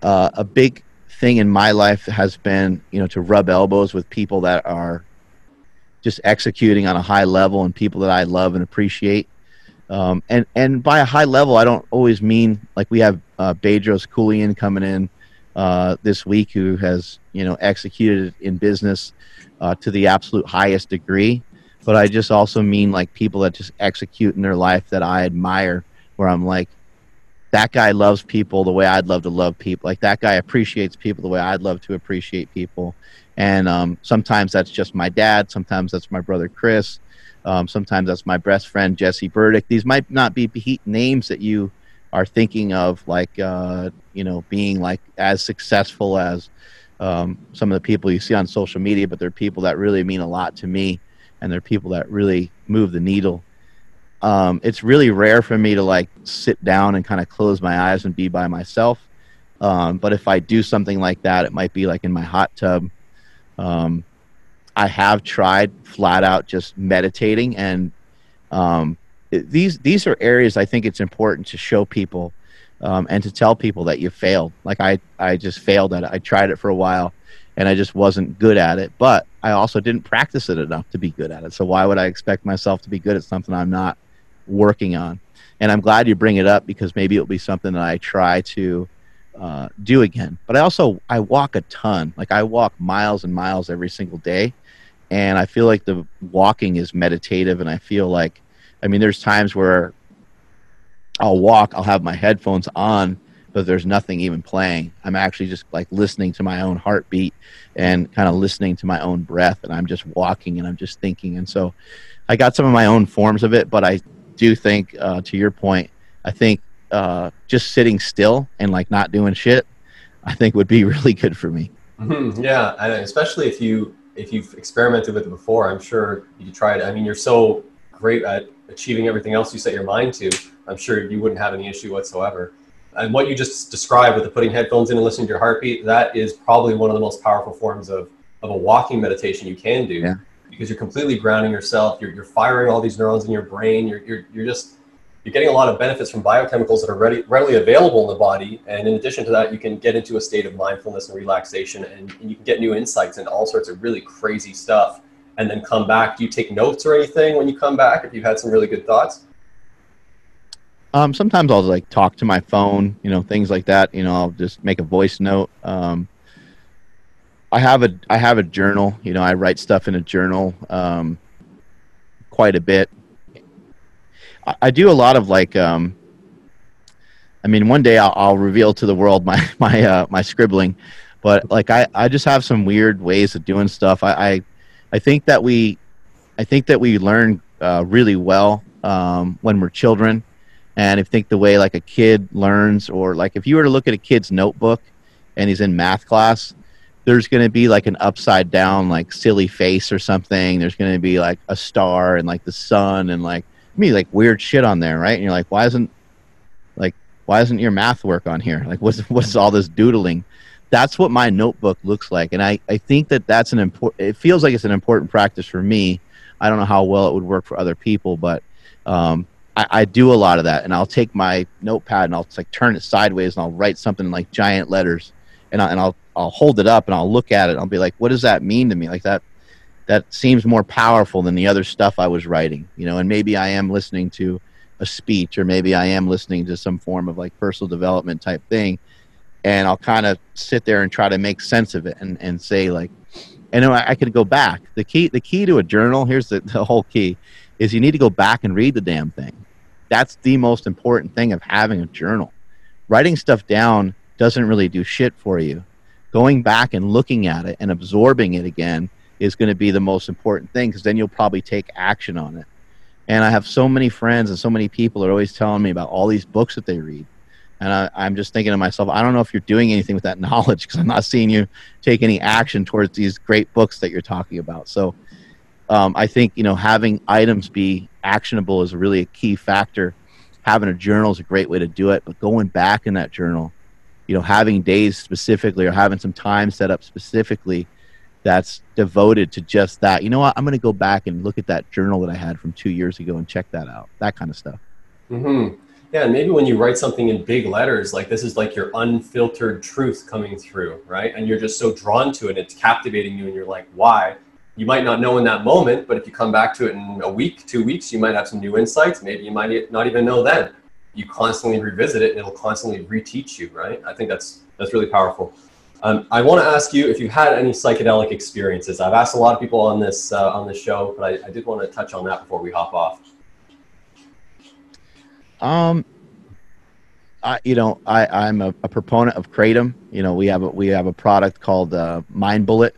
Uh, a big thing in my life has been, you know, to rub elbows with people that are just executing on a high level and people that I love and appreciate. Um, and and by a high level, I don't always mean like we have uh, Bedros Keuilian coming in uh, this week who has you know executed in business uh, to the absolute highest degree. But I just also mean like people that just execute in their life that I admire, where I'm like, that guy loves people the way I'd love to love people. Like that guy appreciates people the way I'd love to appreciate people. And um, sometimes that's just my dad. Sometimes that's my brother Chris. Um, sometimes that's my best friend Jesse Burdick. These might not be names that you are thinking of, like uh, you know, being like as successful as um, some of the people you see on social media, but they're people that really mean a lot to me, and they're people that really move the needle um, it's really rare for me to like sit down and kind of close my eyes and be by myself. Um, but if I do something like that, it might be like in my hot tub. Um, I have tried flat out just meditating, and um, these these are areas I think it's important to show people um, and to tell people that you failed. Like I I just failed at it. I tried it for a while, and I just wasn't good at it. But I also didn't practice it enough to be good at it. So why would I expect myself to be good at something I'm not? working on. And I'm glad you bring it up because maybe it'll be something that I try to uh, do again. But I also I walk a ton. Like I walk miles and miles every single day, and I feel like the walking is meditative. And I feel like, I mean, there's times where I'll walk, I'll have my headphones on, but there's nothing even playing. I'm actually just like listening to my own heartbeat and kind of listening to my own breath, and I'm just walking and I'm just thinking. And so, I got some of my own forms of it, but I do think, uh, to your point, I think uh, just sitting still and like not doing shit, I think would be really good for me. Mm-hmm. Yeah, and especially if you if you've experimented with it before, I'm sure you tried. I mean, you're so great at achieving everything else you set your mind to. I'm sure you wouldn't have any issue whatsoever. And what you just described with the putting headphones in and listening to your heartbeat, that is probably one of the most powerful forms of, of a walking meditation you can do. Yeah because you're completely grounding yourself. You're, you're firing all these neurons in your brain. You're, you're, you're just you're getting a lot of benefits from biochemicals that are ready, readily available in the body. And in addition to that, you can get into a state of mindfulness and relaxation, and, and you can get new insights and all sorts of really crazy stuff. And then come back. Do you take notes or anything when you come back if you've had some really good thoughts? Um, sometimes I'll like talk to my phone, you know, things like that. You know, I'll just make a voice note. Um, I have a I have a journal. You know, I write stuff in a journal um, quite a bit. I, I, do a lot of like. Um, I mean, one day I'll, I'll, reveal to the world my my uh, my scribbling, but like I, I just have some weird ways of doing stuff. I I, I think that we, I think that we learn uh, really well um, when we're children, and I think the way like a kid learns, or like if you were to look at a kid's notebook, and he's in math class, there's going to be like an upside down like silly face or something. There's going to be like a star and like the sun and like me like weird shit on there right? And you're like why isn't like why isn't your math work on here? Like what's what's all this doodling that's what my notebook looks like and i i think that that's an important it feels like it's an important practice for me i don't know how well it would work for other people but um I, I do a lot of that and i'll take my notepad and i'll like turn it sideways and i'll write something in like giant letters and, I, and I'll I'll hold it up and I'll look at it. I'll be like, what does that mean to me? Like that that seems more powerful than the other stuff I was writing, you know. And maybe I am listening to a speech, or maybe I am listening to some form of like personal development type thing, and I'll kind of sit there and try to make sense of it and and say like, and I, I could go back. The key the key to a journal here's the, the whole key is you need to go back and read the damn thing. That's the most important thing of having a journal. Writing stuff down doesn't really do shit for you. Going back and looking at it and absorbing it again is going to be the most important thing because then you'll probably take action on it. And I have so many friends and so many people are always telling me about all these books that they read. And I, am just thinking to myself, I don't know if you're doing anything with that knowledge because I'm not seeing you take any action towards these great books that you're talking about. So um, I think you know having items be actionable is really a key factor. Having a journal is a great way to do it, but going back in that journal you know having days specifically or having some time set up specifically that's devoted to just that you know what i'm going to go back and look at that journal that i had from two years ago and check that out that kind of stuff mm-hmm. Yeah, and maybe when you write something in big letters, like this is like your unfiltered truth coming through, right? And you're just so drawn to it, it's captivating you, and you're like, why? You might not know in that moment, but if you come back to it in a week, two weeks, you might have some new insights. Maybe you might not even know then. You constantly revisit it, and it'll constantly reteach you, right? I think that's that's really powerful. Um, I want to ask you if you had any psychedelic experiences. I've asked a lot of people on this uh, on this show, but I, I did want to touch on that before we hop off. Um, I, you know, I, I'm a, a, proponent of kratom. You know, we have a, we have a product called uh, Mind Bullet.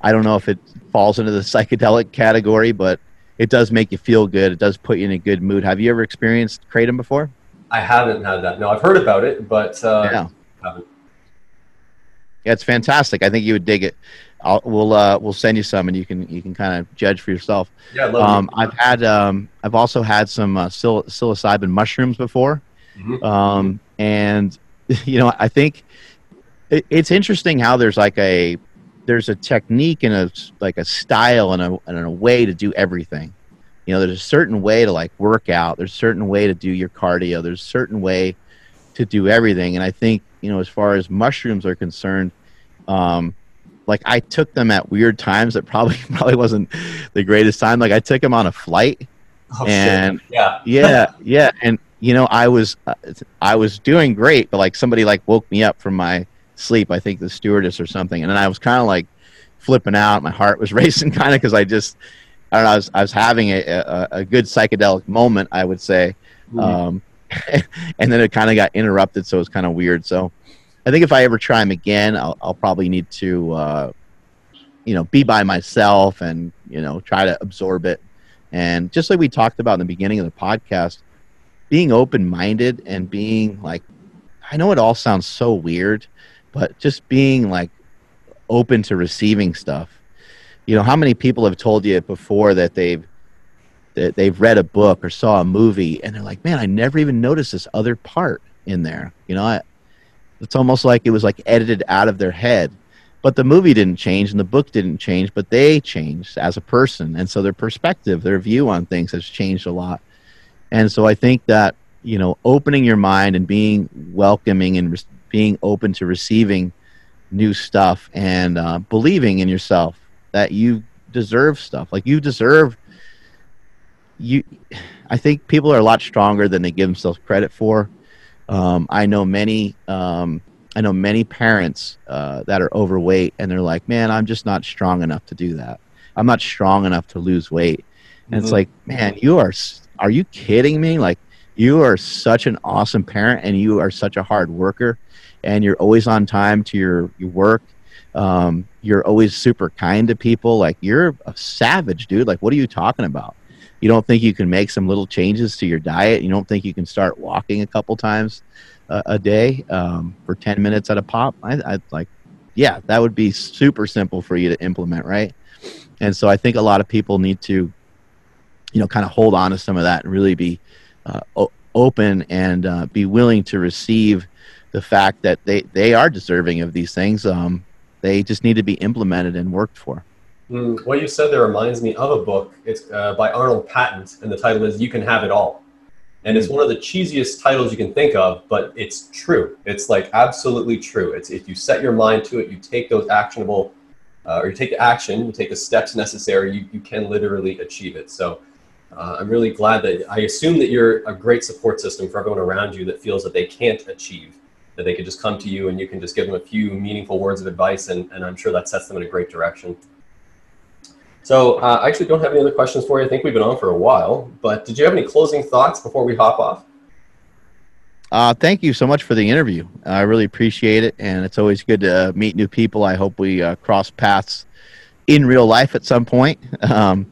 I don't know if it falls into the psychedelic category, but it does make you feel good. It does put you in a good mood. Have you ever experienced kratom before? I haven't had that. No, I've heard about it, but uh, yeah. haven't. Yeah, it's fantastic. I think you would dig it. I'll, we'll uh, we'll send you some, and you can you can kind of judge for yourself. Yeah, um, I've had um, I've also had some uh, psil- psilocybin mushrooms before, mm-hmm. um, and you know I think it, it's interesting how there's like a there's a technique and a like a style and a and a way to do everything. You know, there's a certain way to like work out. There's a certain way to do your cardio. There's a certain way to do everything. And I think you know, as far as mushrooms are concerned, um, like I took them at weird times that probably probably wasn't the greatest time. Like I took them on a flight, oh, and shit. yeah, yeah, yeah, and you know I was uh, I was doing great, but like somebody like woke me up from my sleep. I think the stewardess or something, and then I was kind of like flipping out. My heart was racing, kind of because I just I don't know. I was I was having a, a, a good psychedelic moment, I would say, mm-hmm. um, and then it kind of got interrupted, so it was kind of weird. So I think if I ever try them again, I'll, I'll probably need to, uh, you know, be by myself and you know try to absorb it. And just like we talked about in the beginning of the podcast, being open minded and being like, I know it all sounds so weird, but just being like open to receiving stuff. You know, how many people have told you before that they've that they've read a book or saw a movie and they're like, man, I never even noticed this other part in there. You know, I, it's almost like it was like edited out of their head. But the movie didn't change and the book didn't change, but they changed as a person. And so their perspective, their view on things has changed a lot. And so I think that, you know, opening your mind and being welcoming and re- being open to receiving new stuff and uh, believing in yourself that you deserve stuff. Like you deserve you I think people are a lot stronger than they give themselves credit for. Um, I know many. Um, I know many parents uh, that are overweight, and they're like, "Man, I'm just not strong enough to do that. I'm not strong enough to lose weight." And mm-hmm. it's like, man, you are. Are you kidding me? Like, you are such an awesome parent, and you are such a hard worker, and you're always on time to your your work. Um, you're always super kind to people. Like, you're a savage, dude. Like, what are you talking about? You don't think you can make some little changes to your diet? You don't think you can start walking a couple times a, a day um, for 10 minutes at a pop? I, I like yeah that would be super simple for you to implement right? And so i think a lot of people need to you know kind of hold on to some of that and really be uh, o- open and uh, be willing to receive the fact that they, they are deserving of these things um, they just need to be implemented and worked for Mm, what you said there reminds me of a book. It's uh, by Arnold Patent, and the title is "You Can Have It All." And it's mm. one of the cheesiest titles you can think of, but it's true. It's like absolutely true. It's if you set your mind to it, you take those actionable, uh, or you take action, you take the steps necessary, you, you can literally achieve it. So uh, I'm really glad that I assume that you're a great support system for everyone around you that feels that they can't achieve, that they could just come to you and you can just give them a few meaningful words of advice, and, and I'm sure that sets them in a great direction. So uh, I actually don't have any other questions for you. I think we've been on for a while, but did you have any closing thoughts before we hop off? Uh, thank you so much for the interview. I really appreciate it, and it's always good to meet new people. I hope we uh, cross paths in real life at some point. Um,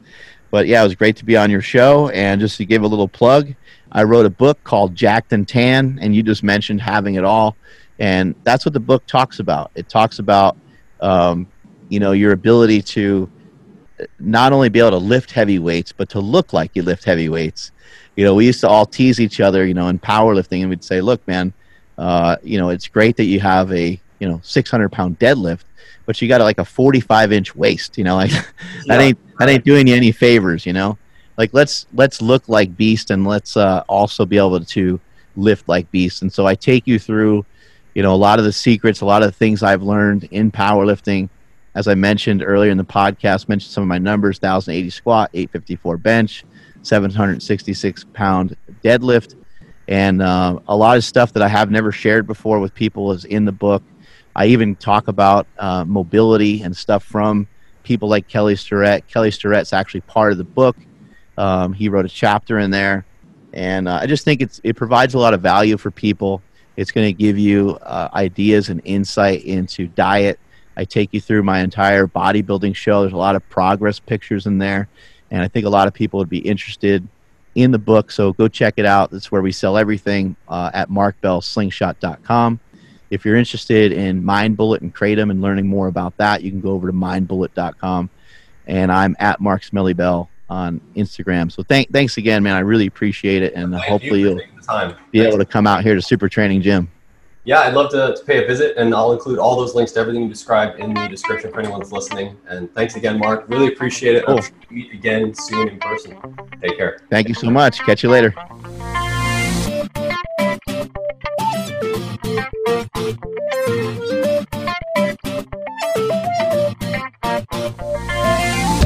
but yeah, it was great to be on your show. And just to give a little plug, I wrote a book called Jacked and Tan, and you just mentioned having it all, and that's what the book talks about. It talks about um, you know your ability to not only be able to lift heavy weights, but to look like you lift heavy weights. You know, we used to all tease each other, you know, in powerlifting, and we'd say, "Look, man, uh, you know, it's great that you have a you know 600 pound deadlift, but you got like a 45 inch waist. You know, like yeah. that ain't that ain't doing you any favors. You know, like let's let's look like beast, and let's uh, also be able to lift like beast. And so I take you through, you know, a lot of the secrets, a lot of the things I've learned in powerlifting. As I mentioned earlier in the podcast, mentioned some of my numbers: 1,080 squat, 854 bench, 766 pound deadlift, and uh, a lot of stuff that I have never shared before with people is in the book. I even talk about uh, mobility and stuff from people like Kelly Starrett. Kelly Starrett's actually part of the book. Um, he wrote a chapter in there, and uh, I just think it's it provides a lot of value for people. It's going to give you uh, ideas and insight into diet. I take you through my entire bodybuilding show. There's a lot of progress pictures in there, and I think a lot of people would be interested in the book. So go check it out. That's where we sell everything uh, at markbellslingshot.com. If you're interested in Mind Bullet and Kratom and learning more about that, you can go over to mindbullet.com. And I'm at Mark Smelly Bell on Instagram. So thank, thanks again, man. I really appreciate it. And Thank hopefully you you'll for taking the time. be able to come out here to Super Training Gym yeah, I'd love to, to pay a visit, and I'll include all those links to everything you described in the description for anyone that's listening. And thanks again, Mark. Really appreciate it. Cool. I'll meet again soon in person. Take care. Thank you so much. Catch you later. Thank you.